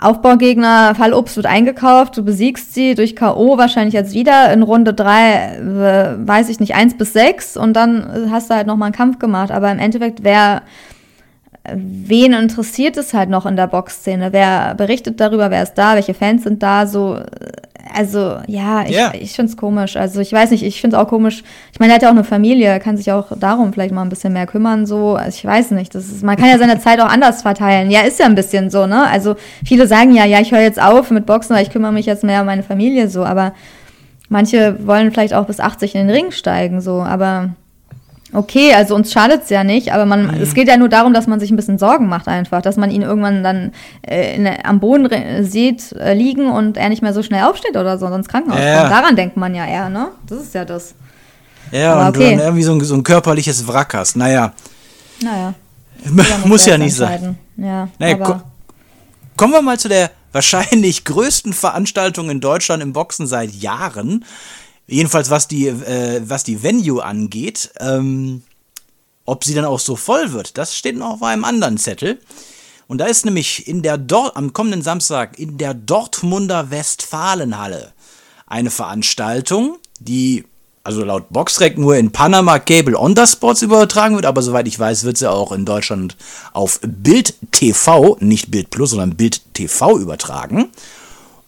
Speaker 3: Aufbaugegner, Fall Obst wird eingekauft, du besiegst sie durch K.O. wahrscheinlich jetzt wieder in Runde drei, äh, weiß ich nicht, eins bis sechs und dann hast du halt nochmal einen Kampf gemacht. Aber im Endeffekt, wer, wen interessiert es halt noch in der Boxszene? Wer berichtet darüber, wer ist da, welche Fans sind da, so, äh, also, ja, ich,
Speaker 2: Ja.
Speaker 3: ich finde es komisch. Also, ich weiß nicht, ich finde es auch komisch. Ich meine, er hat ja auch eine Familie, kann sich auch darum vielleicht mal ein bisschen mehr kümmern, so. Also, ich weiß nicht. Das ist, man kann ja seine Zeit auch anders verteilen. Ja, ist ja ein bisschen so, ne? Also, viele sagen ja, ja, ich höre jetzt auf mit Boxen, weil ich kümmere mich jetzt mehr um meine Familie, so. Aber manche wollen vielleicht auch bis 80 in den Ring steigen, so. Aber okay, also uns schadet es ja nicht, aber man, es geht ja nur darum, dass man sich ein bisschen Sorgen macht einfach, dass man ihn irgendwann dann äh, in, am Boden re- sieht äh, liegen und er nicht mehr so schnell aufsteht oder so, sonst Krankenhaus
Speaker 2: Ja.
Speaker 3: kommt. Daran denkt man ja eher, ne? Das ist ja das.
Speaker 2: Ja,
Speaker 3: Aber
Speaker 2: und du
Speaker 3: okay.
Speaker 2: dann irgendwie so ein, so ein körperliches Wrack hast. Naja,
Speaker 3: Naja.
Speaker 2: muss ja nicht sein.
Speaker 3: Ja,
Speaker 2: Naja,
Speaker 3: aber
Speaker 2: ko- kommen wir mal zu der wahrscheinlich größten Veranstaltung in Deutschland im Boxen seit Jahren. Jedenfalls was die, äh, was die Venue angeht. Ähm, ob sie dann auch so voll wird, das steht noch auf einem anderen Zettel. Und da ist nämlich in der Dor am kommenden Samstag in der Dortmunder Westfalenhalle eine Veranstaltung, die also laut Boxrec nur in Panama Cable On the Sports übertragen wird, aber soweit ich weiß, wird sie auch in Deutschland auf Bild TV, nicht Bild Plus, sondern Bild TV übertragen.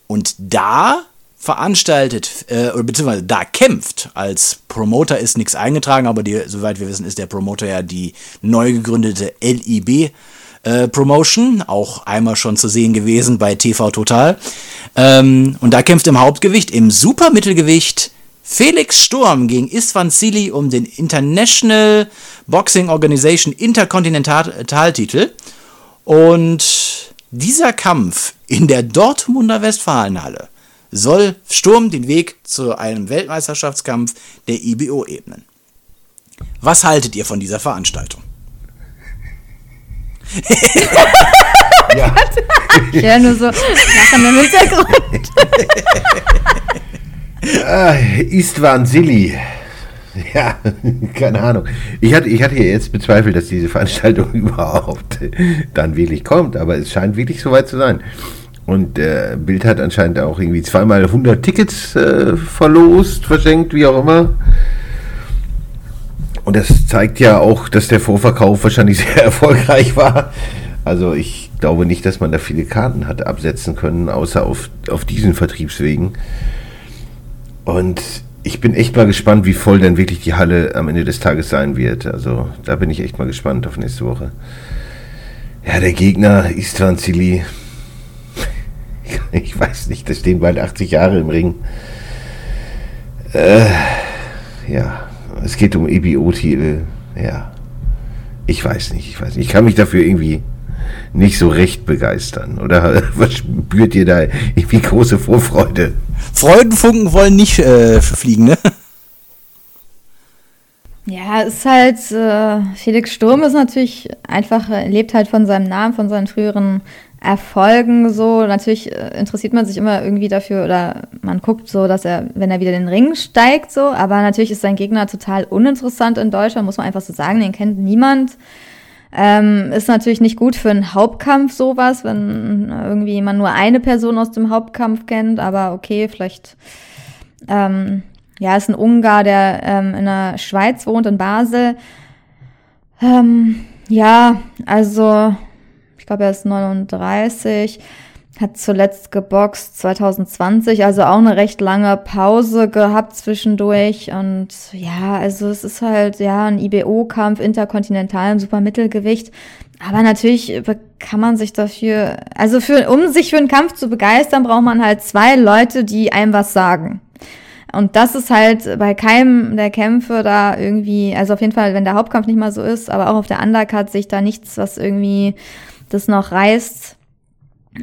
Speaker 2: Und da veranstaltet, äh, beziehungsweise da kämpft, als Promoter ist nichts eingetragen, aber die, soweit wir wissen, ist der Promoter ja die neu gegründete LIB äh, Promotion, auch einmal schon zu sehen gewesen bei TV Total. Ähm, und da kämpft im Hauptgewicht, im Supermittelgewicht, Felix Sturm gegen Istvan Sili um den International Boxing Organization Interkontinentaltitel. Und dieser Kampf in der Dortmunder Westfalenhalle soll Sturm den Weg zu einem Weltmeisterschaftskampf der IBO ebnen. Was haltet ihr von dieser Veranstaltung?
Speaker 4: Ja,
Speaker 3: höre nur so Lachen im Hintergrund.
Speaker 4: ah, Istvan Silly. Ja, keine Ahnung. Ich hatte, ich hatte ja jetzt bezweifelt, dass diese Veranstaltung überhaupt dann wirklich kommt, aber es scheint wirklich soweit zu sein. Und äh, Bild hat anscheinend auch irgendwie zweimal 100 Tickets äh, verlost, verschenkt, wie auch immer. Und das zeigt ja auch, dass der Vorverkauf wahrscheinlich sehr erfolgreich war. Also ich glaube nicht, dass man da viele Karten hatte absetzen können, außer auf, auf diesen Vertriebswegen. Und ich bin echt mal gespannt, wie voll denn wirklich die Halle am Ende des Tages sein wird. Also da bin ich echt mal gespannt auf nächste Woche. Ja, der Gegner Istvan Zili. Ich weiß nicht, da stehen bald 80 Jahre im Ring. Äh, ja, es geht um EBO-Titel. Ja, ich weiß nicht, ich weiß nicht. Ich kann mich dafür irgendwie nicht so recht begeistern. Oder was spürt ihr da irgendwie große Vorfreude?
Speaker 2: Freudenfunken wollen nicht äh, fliegen, ne?
Speaker 3: Ja, es ist halt, äh, Felix Sturm ist natürlich einfach, lebt halt von seinem Namen, von seinen früheren Erfolgen so. Natürlich äh, interessiert man sich immer irgendwie dafür oder man guckt so, dass er, wenn er wieder den Ring steigt, so. Aber natürlich ist sein Gegner total uninteressant in Deutschland, muss man einfach so sagen, den kennt niemand. Ähm, ist natürlich nicht gut für einen Hauptkampf sowas, wenn irgendwie man nur eine Person aus dem Hauptkampf kennt, aber okay, vielleicht ähm, ja, ist ein Ungar, der ähm, in der Schweiz wohnt, in Basel. Ähm, ja, also glaube, er ist 39. hat zuletzt geboxt 2020, also auch eine recht lange Pause gehabt zwischendurch. Und ja, also es ist halt ja ein IBO-Kampf, interkontinental im Supermittelgewicht. Aber natürlich kann man sich dafür, also für, um sich für einen Kampf zu begeistern, braucht man halt zwei Leute, die einem was sagen. Und das ist halt bei keinem der Kämpfe da irgendwie, also auf jeden Fall, wenn der Hauptkampf nicht mal so ist, aber auch auf der Undercard sich da nichts, was irgendwie das noch reißt.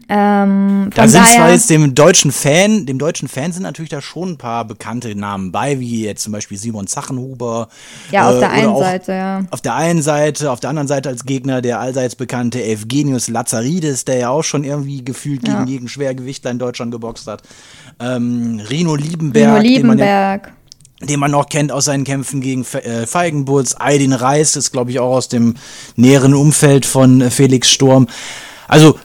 Speaker 3: Ähm,
Speaker 2: da sind zwar jetzt dem deutschen Fan, dem deutschen Fan sind natürlich da schon ein paar bekannte Namen bei, wie jetzt zum Beispiel Simon Zachenhuber.
Speaker 3: Ja, auf
Speaker 2: äh,
Speaker 3: der einen
Speaker 2: auch
Speaker 3: Seite, ja.
Speaker 2: Auf der einen Seite, auf der anderen Seite als Gegner der allseits bekannte Evgenius Lazaridis, der ja auch schon irgendwie gefühlt
Speaker 3: Ja.
Speaker 2: gegen jeden Schwergewichtler in Deutschland geboxt hat. Ähm, Rino Liebenberg,
Speaker 3: Rino
Speaker 2: den man ja
Speaker 3: Liebenberg.
Speaker 2: Den man noch kennt aus seinen Kämpfen gegen äh, Feigenbutz. Aydin Reis ist, glaube ich, auch aus dem näheren Umfeld von äh, Felix Sturm. Also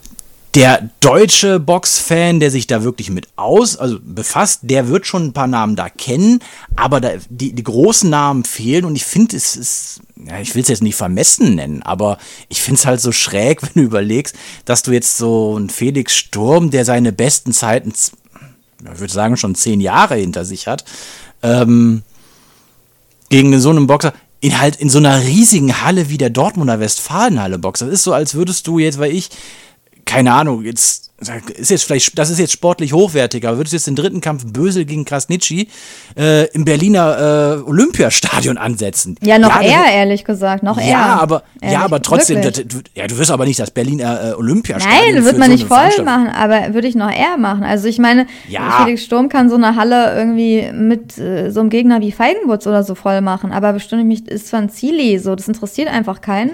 Speaker 2: der deutsche Boxfan, der sich da wirklich mit aus, also befasst, der wird schon ein paar Namen da kennen, aber da, die, die großen Namen fehlen und ich finde, es ist, ja, ich will es jetzt nicht vermessen nennen, aber ich finde es halt so schräg, wenn du überlegst, dass du jetzt so einen Felix Sturm, der seine besten Zeiten, ich würde sagen, schon zehn Jahre hinter sich hat, ähm, gegen so einen Boxer in halt in so einer riesigen Halle wie der Dortmunder Westfalenhalle boxt. Das ist so, als würdest du jetzt, weil ich, keine Ahnung, jetzt ist jetzt vielleicht, das ist jetzt sportlich hochwertiger, aber würdest du jetzt den dritten Kampf Bösel gegen Krasnitschi äh, im Berliner äh, Olympiastadion ansetzen?
Speaker 3: Ja, noch
Speaker 2: das-
Speaker 3: eher, ehrlich gesagt, noch eher.
Speaker 2: Ja, aber,
Speaker 3: Ehrlich,
Speaker 2: ja, aber trotzdem, das, du, ja, du wirst aber nicht das Berliner äh, Olympiastadion.
Speaker 3: Nein, wird man
Speaker 2: so
Speaker 3: nicht voll machen, aber würde ich noch eher machen. Also ich meine,
Speaker 2: Ja.
Speaker 3: Felix Sturm kann so eine Halle irgendwie mit äh, so einem Gegner wie Feigenwurz oder so voll machen, aber bestimmt nicht ist zwar ein Zili, so, das interessiert einfach keinen.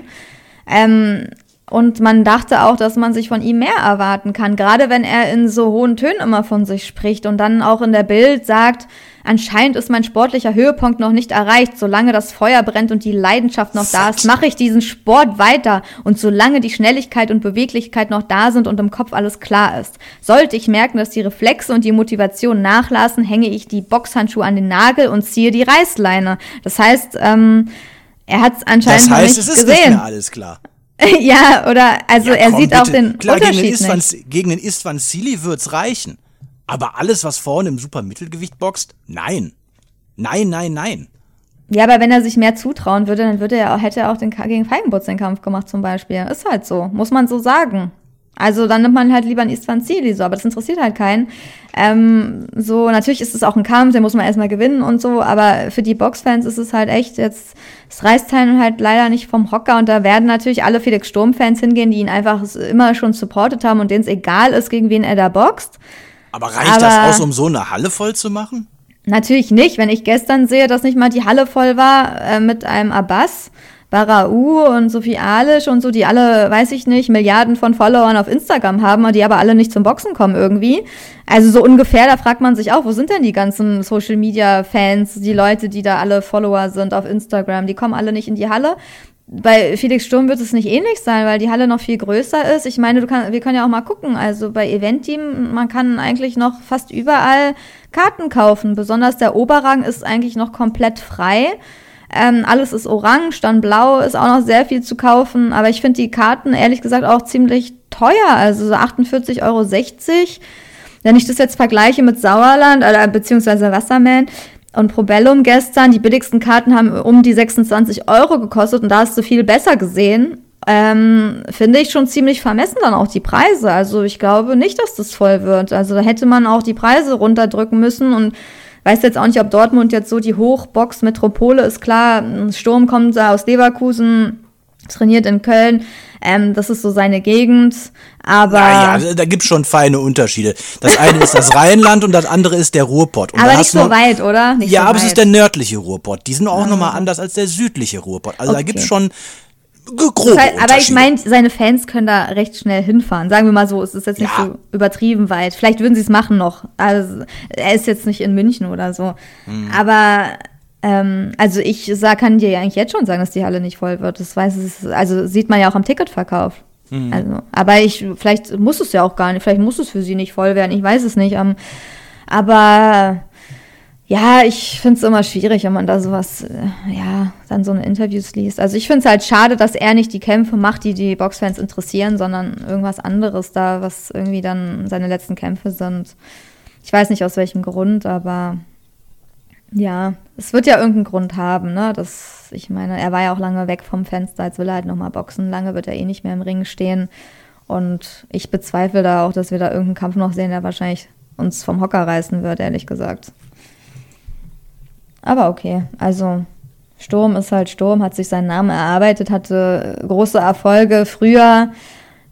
Speaker 3: Ähm, und man dachte auch, dass man sich von ihm mehr erwarten kann, gerade wenn er in so hohen Tönen immer von sich spricht und dann auch in der Bild sagt, anscheinend ist mein sportlicher Höhepunkt noch nicht erreicht. Solange das Feuer brennt und die Leidenschaft noch da ist, mache ich diesen Sport weiter. Und solange die Schnelligkeit und Beweglichkeit noch da sind und im Kopf alles klar ist. Sollte ich merken, dass die Reflexe und die Motivation nachlassen, hänge ich die Boxhandschuhe an den Nagel und ziehe die Reißleine. Das heißt, ähm, er hat es anscheinend
Speaker 2: Das
Speaker 3: noch
Speaker 2: heißt,
Speaker 3: nicht
Speaker 2: es ist nicht
Speaker 3: gesehen.
Speaker 2: mehr alles klar.
Speaker 3: ja, oder also
Speaker 2: Ja,
Speaker 3: er
Speaker 2: komm,
Speaker 3: sieht auch
Speaker 2: bitte.
Speaker 3: den
Speaker 2: Klar, gegen den,
Speaker 3: Unterschied
Speaker 2: Istvan,
Speaker 3: nicht.
Speaker 2: gegen den Istvan Sili wird's reichen. Aber alles, was vorne im Supermittelgewicht boxt, nein. Nein, nein, nein.
Speaker 3: Ja, aber wenn er sich mehr zutrauen würde, dann würde er, auch- hätte er auch den, gegen Feigenbutz den Kampf gemacht zum Beispiel. Ist halt so, muss man so sagen. Also dann nimmt man halt lieber einen Istvan Zili so, aber das interessiert halt keinen. Ähm, so, natürlich ist es auch ein Kampf, den muss man erstmal gewinnen und so, aber für die Boxfans ist es halt echt jetzt, es reißt einen halt leider nicht vom Hocker und da werden natürlich alle Felix Sturm-Fans hingehen, die ihn einfach immer schon supportet haben und denen es egal ist, gegen wen er da boxt.
Speaker 2: Aber reicht das
Speaker 3: Aber-
Speaker 2: aus, um so eine Halle voll zu machen?
Speaker 3: Natürlich nicht, wenn ich gestern sehe, dass nicht mal die Halle voll war äh, mit einem Abbas, Barau und Sophie Alisch und so, die alle, weiß ich nicht, Milliarden von Followern auf Instagram haben, und die aber alle nicht zum Boxen kommen irgendwie. Also so ungefähr, da fragt man sich auch, wo sind denn die ganzen Social Media Fans, die Leute, die da alle Follower sind auf Instagram, die kommen alle nicht in die Halle. Bei Felix Sturm wird es nicht ähnlich sein, weil die Halle noch viel größer ist. Ich meine, du kann, wir können ja auch mal gucken. Also bei Eventeam, man kann eigentlich noch fast überall Karten kaufen. Besonders der Oberrang ist eigentlich noch komplett frei. Ähm, alles ist orange, dann blau ist auch noch sehr viel zu kaufen. Aber ich finde die Karten ehrlich gesagt auch ziemlich teuer. Also so 48,60 Euro. Wenn ich das jetzt vergleiche mit Sauerland oder beziehungsweise Wasserman und Probellum gestern, die billigsten Karten haben um die 26 Euro gekostet und da hast du viel besser gesehen. Ähm, finde ich schon ziemlich vermessen dann auch die Preise. Also ich glaube nicht, dass das voll wird. Also da hätte man auch die Preise runterdrücken müssen und weiß jetzt auch nicht, ob Dortmund jetzt so die Hochbox-Metropole ist. Klar, ein Sturm kommt da aus Leverkusen, trainiert in Köln. Ähm, das ist so seine Gegend. Aber
Speaker 2: Naja, also da gibt's schon feine Unterschiede. Das eine ist das Rheinland und das andere ist der Ruhrpott. Und
Speaker 3: Aber
Speaker 2: da
Speaker 3: nicht so
Speaker 2: noch-
Speaker 3: weit, oder? Nicht
Speaker 2: ja,
Speaker 3: so
Speaker 2: aber es
Speaker 3: weit.
Speaker 2: ist der nördliche Ruhrpott. Die sind auch nochmal anders als der südliche Ruhrpott. Also da
Speaker 3: Okay.
Speaker 2: gibt's schon g- grobe
Speaker 3: Das heißt, aber ich meine, seine Fans können da recht schnell hinfahren. Sagen wir mal so, es ist jetzt nicht
Speaker 2: Ja.
Speaker 3: so übertrieben weit. Vielleicht würden sie es machen noch. Also er ist jetzt nicht in München oder so.
Speaker 2: Hm.
Speaker 3: Aber ähm, also ich sag, kann dir ja eigentlich jetzt schon sagen, dass die Halle nicht voll wird. Das weiß es, also sieht man ja auch am Ticketverkauf.
Speaker 2: Hm.
Speaker 3: Also, aber ich, vielleicht muss es ja auch gar nicht, vielleicht muss es für sie nicht voll werden, ich weiß es nicht. Ähm, aber Ja, ich finde es immer schwierig, wenn man da sowas, äh, ja, dann so eine Interviews liest. Also ich finde es halt schade, dass er nicht die Kämpfe macht, die die Boxfans interessieren, sondern irgendwas anderes da, was irgendwie dann seine letzten Kämpfe sind. Ich weiß nicht aus welchem Grund, aber ja, es wird ja irgendeinen Grund haben, ne? Das, ich meine, er war ja auch lange weg vom Fenster, jetzt will er halt nochmal boxen. Lange wird er eh nicht mehr im Ring stehen. Und ich bezweifle da auch, dass wir da irgendeinen Kampf noch sehen, der wahrscheinlich uns vom Hocker reißen wird, ehrlich gesagt. Aber okay, also Sturm ist halt Sturm, hat sich seinen Namen erarbeitet, hatte große Erfolge früher,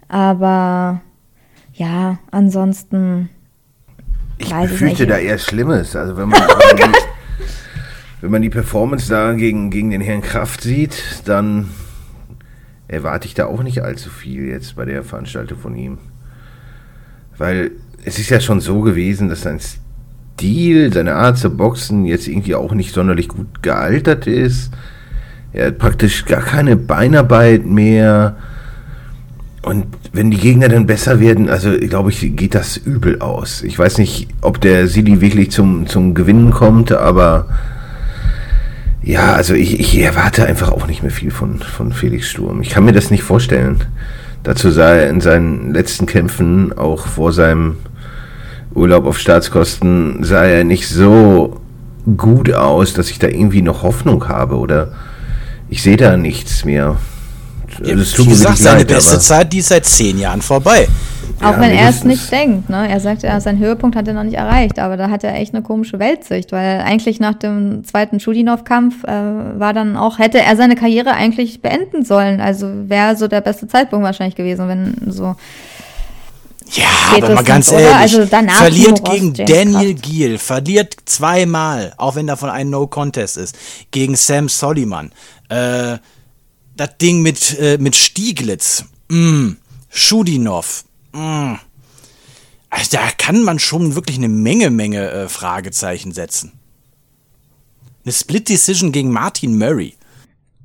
Speaker 3: aber ja, ansonsten
Speaker 4: Ich
Speaker 3: Weiß
Speaker 4: befürchte
Speaker 3: nicht.
Speaker 4: da eher Schlimmes. Also wenn man, wenn man, die, wenn man die Performance da gegen, gegen den Herrn Kraft sieht, dann erwarte ich da auch nicht allzu viel jetzt bei der Veranstaltung von ihm. Weil es ist ja schon so gewesen, dass sein Stil, seine Art zu boxen jetzt irgendwie auch nicht sonderlich gut gealtert ist. Er hat praktisch gar keine Beinarbeit mehr. Und wenn die Gegner dann besser werden, also glaube ich, geht das übel aus. Ich weiß nicht, ob der Sili wirklich zum, zum Gewinnen kommt, aber ja, also ich, ich erwarte einfach auch nicht mehr viel von, von Felix Sturm. Ich kann mir das nicht vorstellen. Dazu sah er in seinen letzten Kämpfen, auch vor seinem Urlaub auf Staatskosten, sah er nicht so gut aus, dass ich da irgendwie noch Hoffnung habe oder ich sehe da nichts mehr. Also
Speaker 2: Wie
Speaker 4: mir
Speaker 2: gesagt,
Speaker 4: wirklich
Speaker 2: seine
Speaker 4: leid,
Speaker 2: beste Zeit, die ist seit zehn Jahren vorbei.
Speaker 3: Auch
Speaker 4: Ja,
Speaker 3: wenn er es nicht denkt, ne? Er sagt, ja, seinen Höhepunkt hat er noch nicht erreicht, aber da hat er echt eine komische Weltsicht, weil eigentlich nach dem zweiten Schudinov-Kampf äh, war dann auch, hätte er seine Karriere eigentlich beenden sollen. Also wäre so der beste Zeitpunkt wahrscheinlich gewesen, wenn so.
Speaker 2: Ja, aber mal ganz ehrlich,
Speaker 3: Also danach
Speaker 2: verliert gegen Daniel
Speaker 3: Kraft.
Speaker 2: Giel, verliert zweimal, auch wenn davon ein No-Contest ist, gegen Sam Soliman. Äh, das Ding mit, äh, mit Stieglitz, mm, Schudinov, mm. Also da kann man schon wirklich eine Menge, Menge äh, Fragezeichen setzen. Eine Split Decision gegen Martin Murray.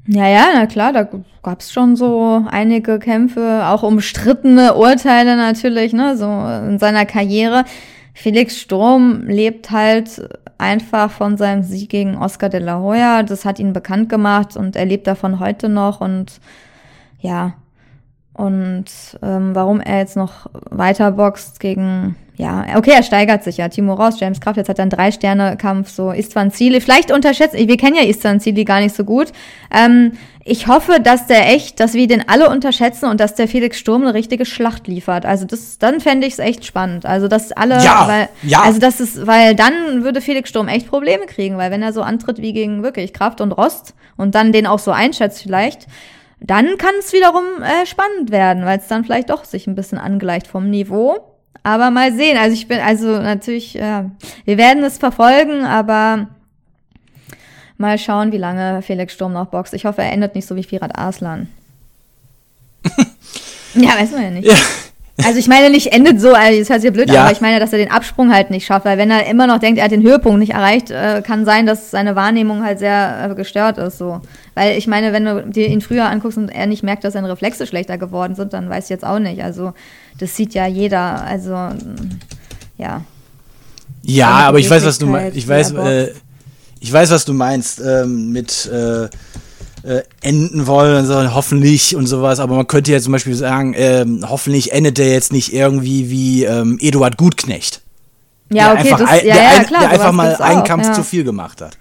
Speaker 3: Ja, ja, na klar, da gab es schon so einige Kämpfe, auch umstrittene Urteile natürlich, ne, so in seiner Karriere. Felix Sturm lebt halt einfach von seinem Sieg gegen Oscar de la Hoya. Das hat ihn bekannt gemacht und er lebt davon heute noch und ja. Und ähm, warum er jetzt noch weiter boxt gegen, ja, okay, er steigert sich ja. Timo Ross, James Kraft, jetzt hat er einen Drei-Sterne-Kampf, so Istvan Zili. Vielleicht unterschätzt, wir kennen ja Istvan Zili gar nicht so gut. Ähm, ich hoffe, dass der echt, dass wir den alle unterschätzen und dass der Felix Sturm eine richtige Schlacht liefert. Also das, dann fände ich es echt spannend. Also dass alle,
Speaker 2: Ja,
Speaker 3: weil,
Speaker 2: ja.
Speaker 3: also das ist, weil dann würde Felix Sturm echt Probleme kriegen, weil wenn er so antritt wie gegen wirklich Kraft und Rost und dann den auch so einschätzt vielleicht, dann kann es wiederum äh, spannend werden, weil es dann vielleicht doch sich ein bisschen angleicht vom Niveau. Aber mal sehen. Also ich bin, also natürlich, ja, wir werden es verfolgen, aber mal schauen, wie lange Felix Sturm noch boxt. Ich hoffe, er endet nicht so wie Firat Arslan. ja, weiß man ja nicht.
Speaker 2: Ja.
Speaker 3: Also ich meine, nicht endet so, also das hört sich ja blöd
Speaker 2: Ja.
Speaker 3: an, aber ich meine, dass er den Absprung halt nicht schafft, weil wenn er immer noch denkt, er hat den Höhepunkt nicht erreicht, äh, kann sein, dass seine Wahrnehmung halt sehr äh, gestört ist, so. Weil ich meine, wenn du dir ihn früher anguckst und er nicht merkt, dass seine Reflexe schlechter geworden sind, dann weiß ich jetzt auch nicht. Also das sieht ja jeder, also ja.
Speaker 2: Ja, aber ich weiß, was du meinst. Ich weiß, äh, ich weiß, was du meinst ähm, mit äh, enden wollen und so, hoffentlich und sowas. Aber man könnte ja zum Beispiel sagen, ähm, hoffentlich endet der jetzt nicht irgendwie wie ähm, Eduard Gutknecht.
Speaker 3: Ja,
Speaker 2: der
Speaker 3: okay,
Speaker 2: einfach,
Speaker 3: das,
Speaker 2: ein,
Speaker 3: ja,
Speaker 2: der,
Speaker 3: ja, klar.
Speaker 2: der einfach mal einen
Speaker 3: auch,
Speaker 2: Kampf
Speaker 3: ja.
Speaker 2: zu viel gemacht hat.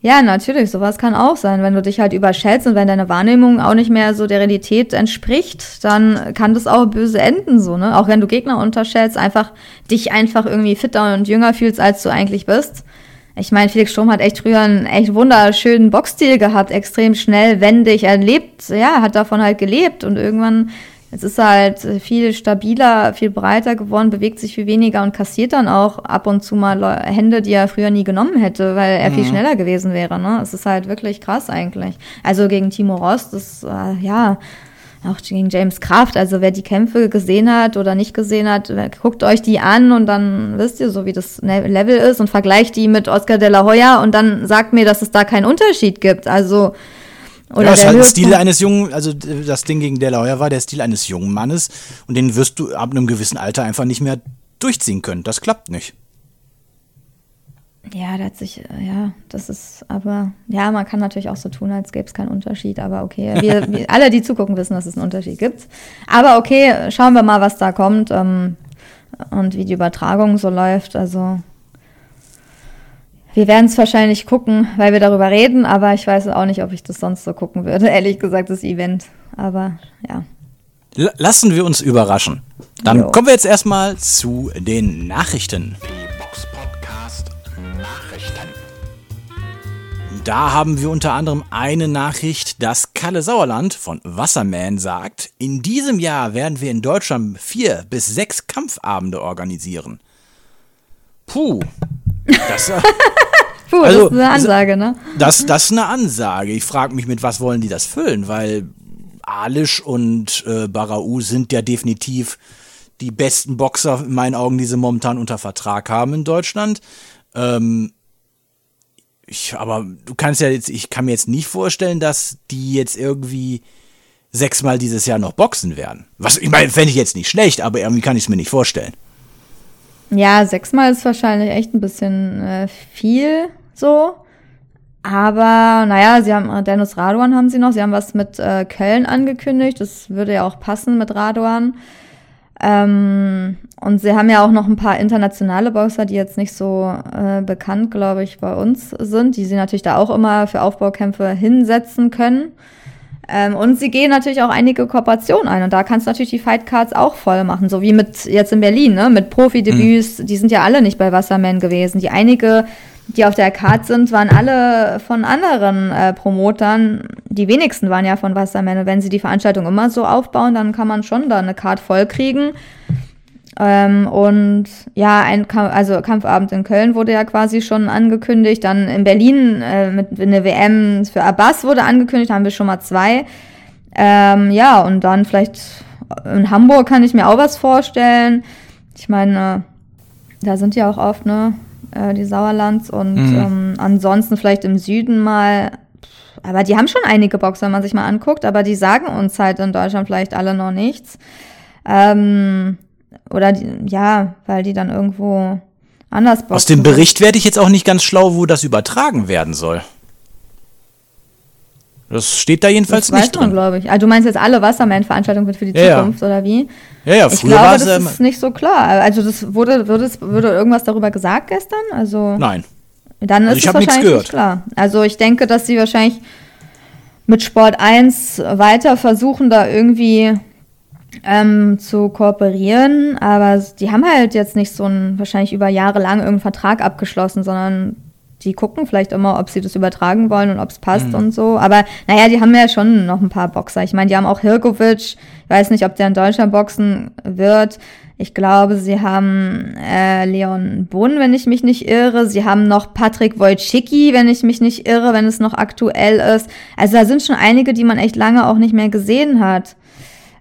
Speaker 3: Ja, natürlich, sowas kann auch sein. Wenn du dich halt überschätzt und wenn deine Wahrnehmung auch nicht mehr so der Realität entspricht, dann kann das auch böse enden, so, ne? Auch wenn du Gegner unterschätzt, einfach dich einfach irgendwie fitter und jünger fühlst, als du eigentlich bist. Ich meine, Felix Sturm hat echt früher einen echt wunderschönen Boxstil gehabt, extrem schnell, wendig. Er lebt, ja, hat davon halt gelebt und irgendwann, jetzt ist er halt viel stabiler, viel breiter geworden, bewegt sich viel weniger und kassiert dann auch ab und zu mal Hände, die er früher nie genommen hätte, weil er viel schneller gewesen wäre. Ne? Es ist halt wirklich krass eigentlich. Also gegen Timo Rost, das, äh, ja, auch gegen James Kraft. Also wer die Kämpfe gesehen hat oder nicht gesehen hat, guckt euch die an und dann wisst ihr so, wie das Ne- Level ist und vergleicht die mit Oscar de la Hoya und dann sagt mir, dass es da keinen Unterschied gibt. Also oder
Speaker 2: ja, das ist halt ein Stil eines jungen, also äh, das Ding gegen De La Hoya war der Stil eines jungen Mannes und den wirst du ab einem gewissen Alter einfach nicht mehr durchziehen können. Das klappt nicht.
Speaker 3: Ja, da hat sich, äh, ja, das ist, aber, ja, man kann natürlich auch so tun, als gäbe es keinen Unterschied, aber okay, wir, wir, alle, die zugucken, wissen, dass es einen Unterschied gibt. Aber okay, schauen wir mal, was da kommt ähm, und wie die Übertragung so läuft. Also, wir werden es wahrscheinlich gucken, weil wir darüber reden, aber ich weiß auch nicht, ob ich das sonst so gucken würde, ehrlich gesagt, das Event. Aber ja.
Speaker 2: L lassen wir uns überraschen. Dann
Speaker 3: Jo.
Speaker 2: kommen wir jetzt erstmal zu den Nachrichten. Da haben wir unter anderem eine Nachricht, dass Kalle Sauerland von Wasserman sagt, in diesem Jahr werden wir in Deutschland vier bis sechs Kampfabende organisieren. Puh. Das, äh,
Speaker 3: Puh,
Speaker 2: Also,
Speaker 3: das ist eine Ansage, ne?
Speaker 2: das, das ist eine Ansage. Ich frage mich, mit was wollen die das füllen? Weil Alish und äh, Barau sind ja definitiv die besten Boxer in meinen Augen, die sie momentan unter Vertrag haben in Deutschland. Ähm, ich, aber du kannst ja jetzt, ich kann mir jetzt nicht vorstellen, dass die jetzt irgendwie sechsmal dieses Jahr noch boxen werden. Was, ich meine, fände ich jetzt nicht schlecht, aber irgendwie kann ich es mir nicht vorstellen.
Speaker 3: Ja, sechsmal ist wahrscheinlich echt ein bisschen äh, viel so. Aber naja, sie haben äh, Dennis Raduan haben sie noch. Sie haben was mit äh, Köln angekündigt. Das würde ja auch passen mit Raduan. Ähm, und sie haben ja auch noch ein paar internationale Boxer, die jetzt nicht so äh, bekannt, glaube ich, bei uns sind, die sie natürlich da auch immer für Aufbaukämpfe hinsetzen können. Ähm, und sie gehen natürlich auch einige Kooperationen ein. Und da kannst du natürlich die Fightcards auch voll machen. So wie mit jetzt in Berlin, ne? Mit Profi-Debüts. Die sind ja alle nicht bei Wasserman gewesen. Die einige, die auf der Card sind, waren alle von anderen äh, Promotern. Die wenigsten waren ja von Wasserman. Und wenn sie die Veranstaltung immer so aufbauen, dann kann man schon da eine Card voll kriegen. Ähm, und ja, ein Kampf, also Kampfabend in Köln wurde ja quasi schon angekündigt. Dann in Berlin äh, mit eine WM für Abbas wurde angekündigt, haben wir schon mal zwei. Ähm, ja, und dann vielleicht in Hamburg kann ich mir auch was vorstellen. Ich meine, da sind ja auch oft, ne, äh, die Sauerlands und ähm, ansonsten vielleicht im Süden mal. Aber die haben schon einige Boxer, wenn man sich mal anguckt, aber die sagen uns halt in Deutschland vielleicht alle noch nichts. Ähm, oder die, ja, weil die dann irgendwo anders boxen.
Speaker 2: Aus dem Bericht werde ich jetzt auch nicht ganz schlau, wo das übertragen werden soll. Das steht da jedenfalls
Speaker 3: das weiß
Speaker 2: nicht
Speaker 3: man,
Speaker 2: drin.
Speaker 3: glaube ich. Ah, du meinst jetzt alle Wasserman-Veranstaltungen für die
Speaker 2: Ja, ja.
Speaker 3: Zukunft, oder wie?
Speaker 2: Ja, ja,
Speaker 3: Ich
Speaker 2: früher
Speaker 3: glaube,
Speaker 2: war
Speaker 3: das
Speaker 2: es ja immer.
Speaker 3: ist nicht so klar. Also das wurde, wurde, wurde irgendwas darüber gesagt gestern? Also
Speaker 2: Nein.
Speaker 3: dann
Speaker 2: Also
Speaker 3: ist
Speaker 2: ich
Speaker 3: es wahrscheinlich
Speaker 2: gehört.
Speaker 3: nicht klar. Also ich denke, dass sie wahrscheinlich mit Sport 1 weiter versuchen, da irgendwie ähm, zu kooperieren, aber die haben halt jetzt nicht so ein, wahrscheinlich über Jahre lang irgendeinen Vertrag abgeschlossen, sondern die gucken vielleicht immer, ob sie das übertragen wollen und ob es passt und so. Aber naja, die haben ja schon noch ein paar Boxer. Ich meine, die haben auch Hirkovic. Ich weiß nicht, ob der in Deutschland boxen wird. Ich glaube, sie haben äh, Leon Bohn, wenn ich mich nicht irre. Sie haben noch Patrick Wojcicki, wenn ich mich nicht irre, wenn es noch aktuell ist. Also da sind schon einige, die man echt lange auch nicht mehr gesehen hat.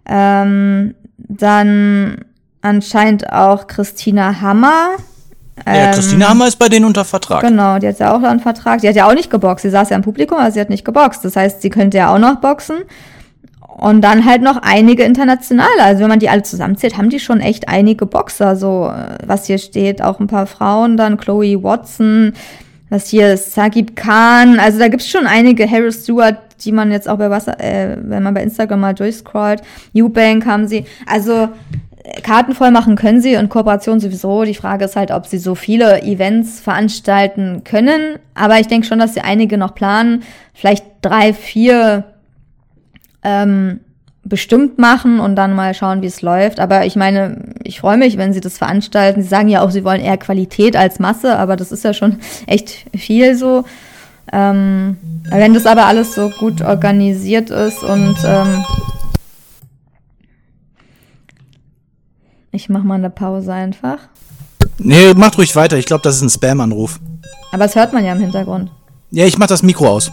Speaker 3: Ähm, dann anscheinend auch Christina Hammer.
Speaker 2: Ja,
Speaker 3: Ähm,
Speaker 2: Christina Hammer ist bei denen unter Vertrag.
Speaker 3: Genau, die hat ja auch einen Vertrag. Die hat ja auch nicht geboxt. Sie saß ja im Publikum, aber sie hat nicht geboxt. Das heißt, sie könnte ja auch noch boxen. Und dann halt noch einige internationale. Also wenn man die alle zusammenzählt, haben die schon echt einige Boxer. So, äh, was hier steht, auch ein paar Frauen, dann Chloe Watson, was hier ist Sagib Khan. Also da gibt's schon einige. Harris Stewart, die man jetzt auch bei Wasser, äh, wenn man bei Instagram mal durchscrollt. Eubank haben sie. Also Karten voll machen können sie und Kooperation sowieso. Die Frage ist halt, ob sie so viele Events veranstalten können. Aber ich denke schon, dass sie einige noch planen. Vielleicht drei, vier ähm, bestimmt machen und dann mal schauen, wie es läuft. Aber ich meine, ich freue mich, wenn sie das veranstalten. Sie sagen ja auch, sie wollen eher Qualität als Masse, aber das ist ja schon echt viel so. Ähm, wenn das aber alles so gut organisiert ist und ähm, ich mache mal eine Pause einfach.
Speaker 2: Nee, macht ruhig weiter. Ich glaube, das ist ein Spam-Anruf.
Speaker 3: Aber das hört man ja im Hintergrund.
Speaker 2: Ja, ich mach das Mikro aus.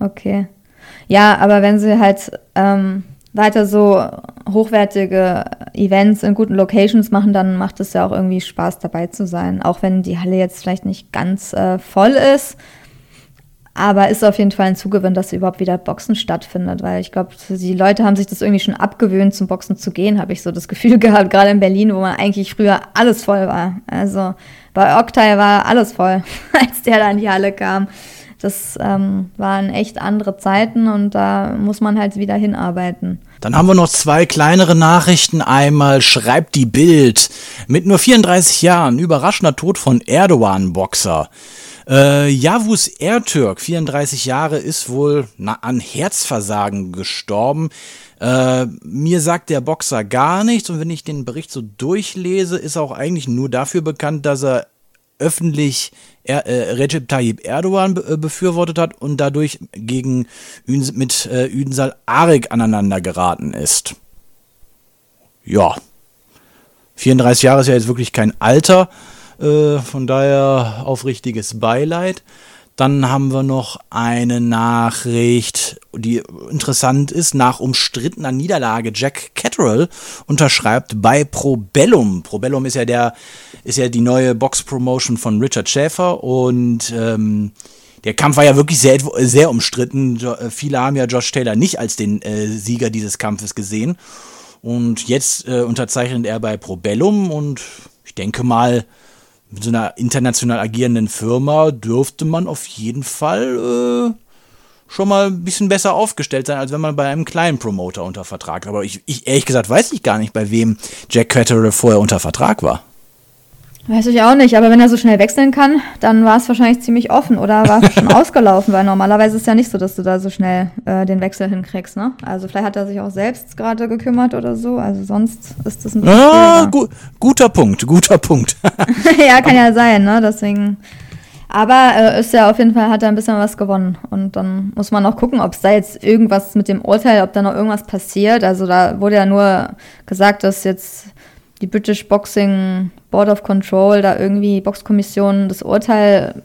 Speaker 3: Okay. Ja, aber wenn sie halt ähm, weiter so hochwertige Events in guten Locations machen, dann macht es ja auch irgendwie Spaß dabei zu sein. Auch wenn die Halle jetzt vielleicht nicht ganz äh, voll ist. Aber ist auf jeden Fall ein Zugewinn, dass überhaupt wieder Boxen stattfindet, weil ich glaube, die Leute haben sich das irgendwie schon abgewöhnt, zum Boxen zu gehen, habe ich so das Gefühl gehabt, gerade in Berlin, wo man eigentlich früher alles voll war. Also bei Oktay war alles voll, als der da in die Halle kam. Das ähm, waren echt andere Zeiten und da muss man halt wieder hinarbeiten.
Speaker 2: Dann haben wir noch zwei kleinere Nachrichten. Einmal schreibt die Bild mit nur 34 Jahren überraschender Tod von Erdogan-Boxer. Äh, Yavuz Ertürk, 34 Jahre, ist wohl na, an Herzversagen gestorben. Äh, mir sagt der Boxer gar nichts und wenn ich den Bericht so durchlese, ist er auch eigentlich nur dafür bekannt, dass er öffentlich er, äh, Recep Tayyip Erdogan be äh, befürwortet hat und dadurch gegen Ün mit äh, Ünsal Arik aneinander geraten ist. Ja. 34 Jahre ist ja jetzt wirklich kein Alter. Äh, von daher aufrichtiges Beileid. Dann haben wir noch eine Nachricht, die interessant ist. Nach umstrittener Niederlage Jack Catterall unterschreibt bei Probellum. Probellum ist ja der, ist ja die neue Box-Promotion von Richard Schäfer und ähm, der Kampf war ja wirklich sehr, sehr umstritten. Jo viele haben ja Josh Taylor nicht als den äh, Sieger dieses Kampfes gesehen. Und jetzt äh, unterzeichnet er bei Probellum und ich denke mal, mit so einer international agierenden Firma dürfte man auf jeden Fall äh, schon mal ein bisschen besser aufgestellt sein, als wenn man bei einem kleinen Promoter unter Vertrag. Aber ich, ich ehrlich gesagt weiß ich gar nicht, bei wem Jack Catterall vorher unter Vertrag war.
Speaker 3: Weiß ich auch nicht, aber wenn er so schnell wechseln kann, dann war es wahrscheinlich ziemlich offen oder war es schon ausgelaufen, weil normalerweise ist es ja nicht so, dass du da so schnell äh, den Wechsel hinkriegst, ne? Also vielleicht hat er sich auch selbst gerade gekümmert oder so, also sonst ist das ein bisschen
Speaker 2: ja, gu guter Punkt, guter Punkt.
Speaker 3: ja, kann ja sein, ne? Deswegen. Aber äh, ist ja auf jeden Fall, hat er ein bisschen was gewonnen. Und dann muss man noch gucken, ob es da jetzt irgendwas mit dem Urteil, ob da noch irgendwas passiert. Also da wurde ja nur gesagt, dass jetzt die British Boxing Board of Control da irgendwie Boxkommission das Urteil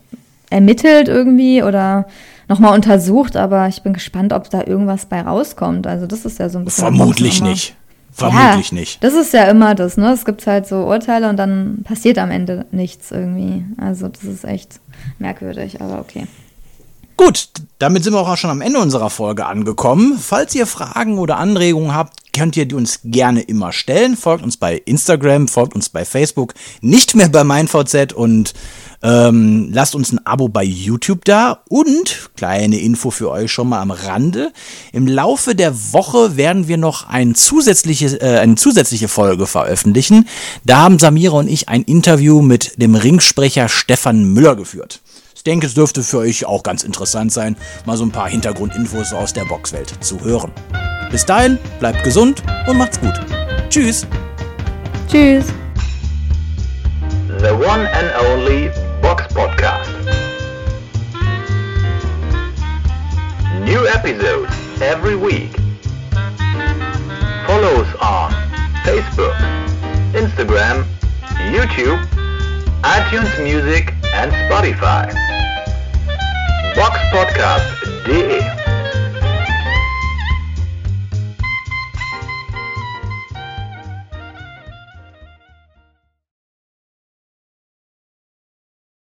Speaker 3: ermittelt irgendwie oder nochmal untersucht, aber ich bin gespannt, ob da irgendwas bei rauskommt. Also das ist ja so ein bisschen.
Speaker 2: Vermutlich nicht. Vermutlich
Speaker 3: ja,
Speaker 2: nicht.
Speaker 3: Das ist ja immer das, ne? Es gibt halt so Urteile und dann passiert am Ende nichts irgendwie. Also das ist echt merkwürdig, aber okay.
Speaker 2: Gut, damit sind wir auch schon am Ende unserer Folge angekommen. Falls ihr Fragen oder Anregungen habt, könnt ihr die uns gerne immer stellen. Folgt uns bei Instagram, folgt uns bei Facebook, nicht mehr bei MeinVZ und ähm, lasst uns ein Abo bei YouTube da. Und kleine Info für euch schon mal am Rande. Im Laufe der Woche werden wir noch ein zusätzliche, äh, eine zusätzliche Folge veröffentlichen. Da haben Samira und ich ein Interview mit dem Ringsprecher Stefan Müller geführt. Ich denke, es dürfte für euch auch ganz interessant sein, mal so ein paar Hintergrundinfos aus der Boxwelt zu hören. Bis dahin, bleibt gesund und macht's gut. Tschüss.
Speaker 3: Tschüss.
Speaker 1: The one and only Box Podcast. New episodes every week. Follow us on Facebook, Instagram, YouTube, iTunes Music and Spotify. Boxpodcast.de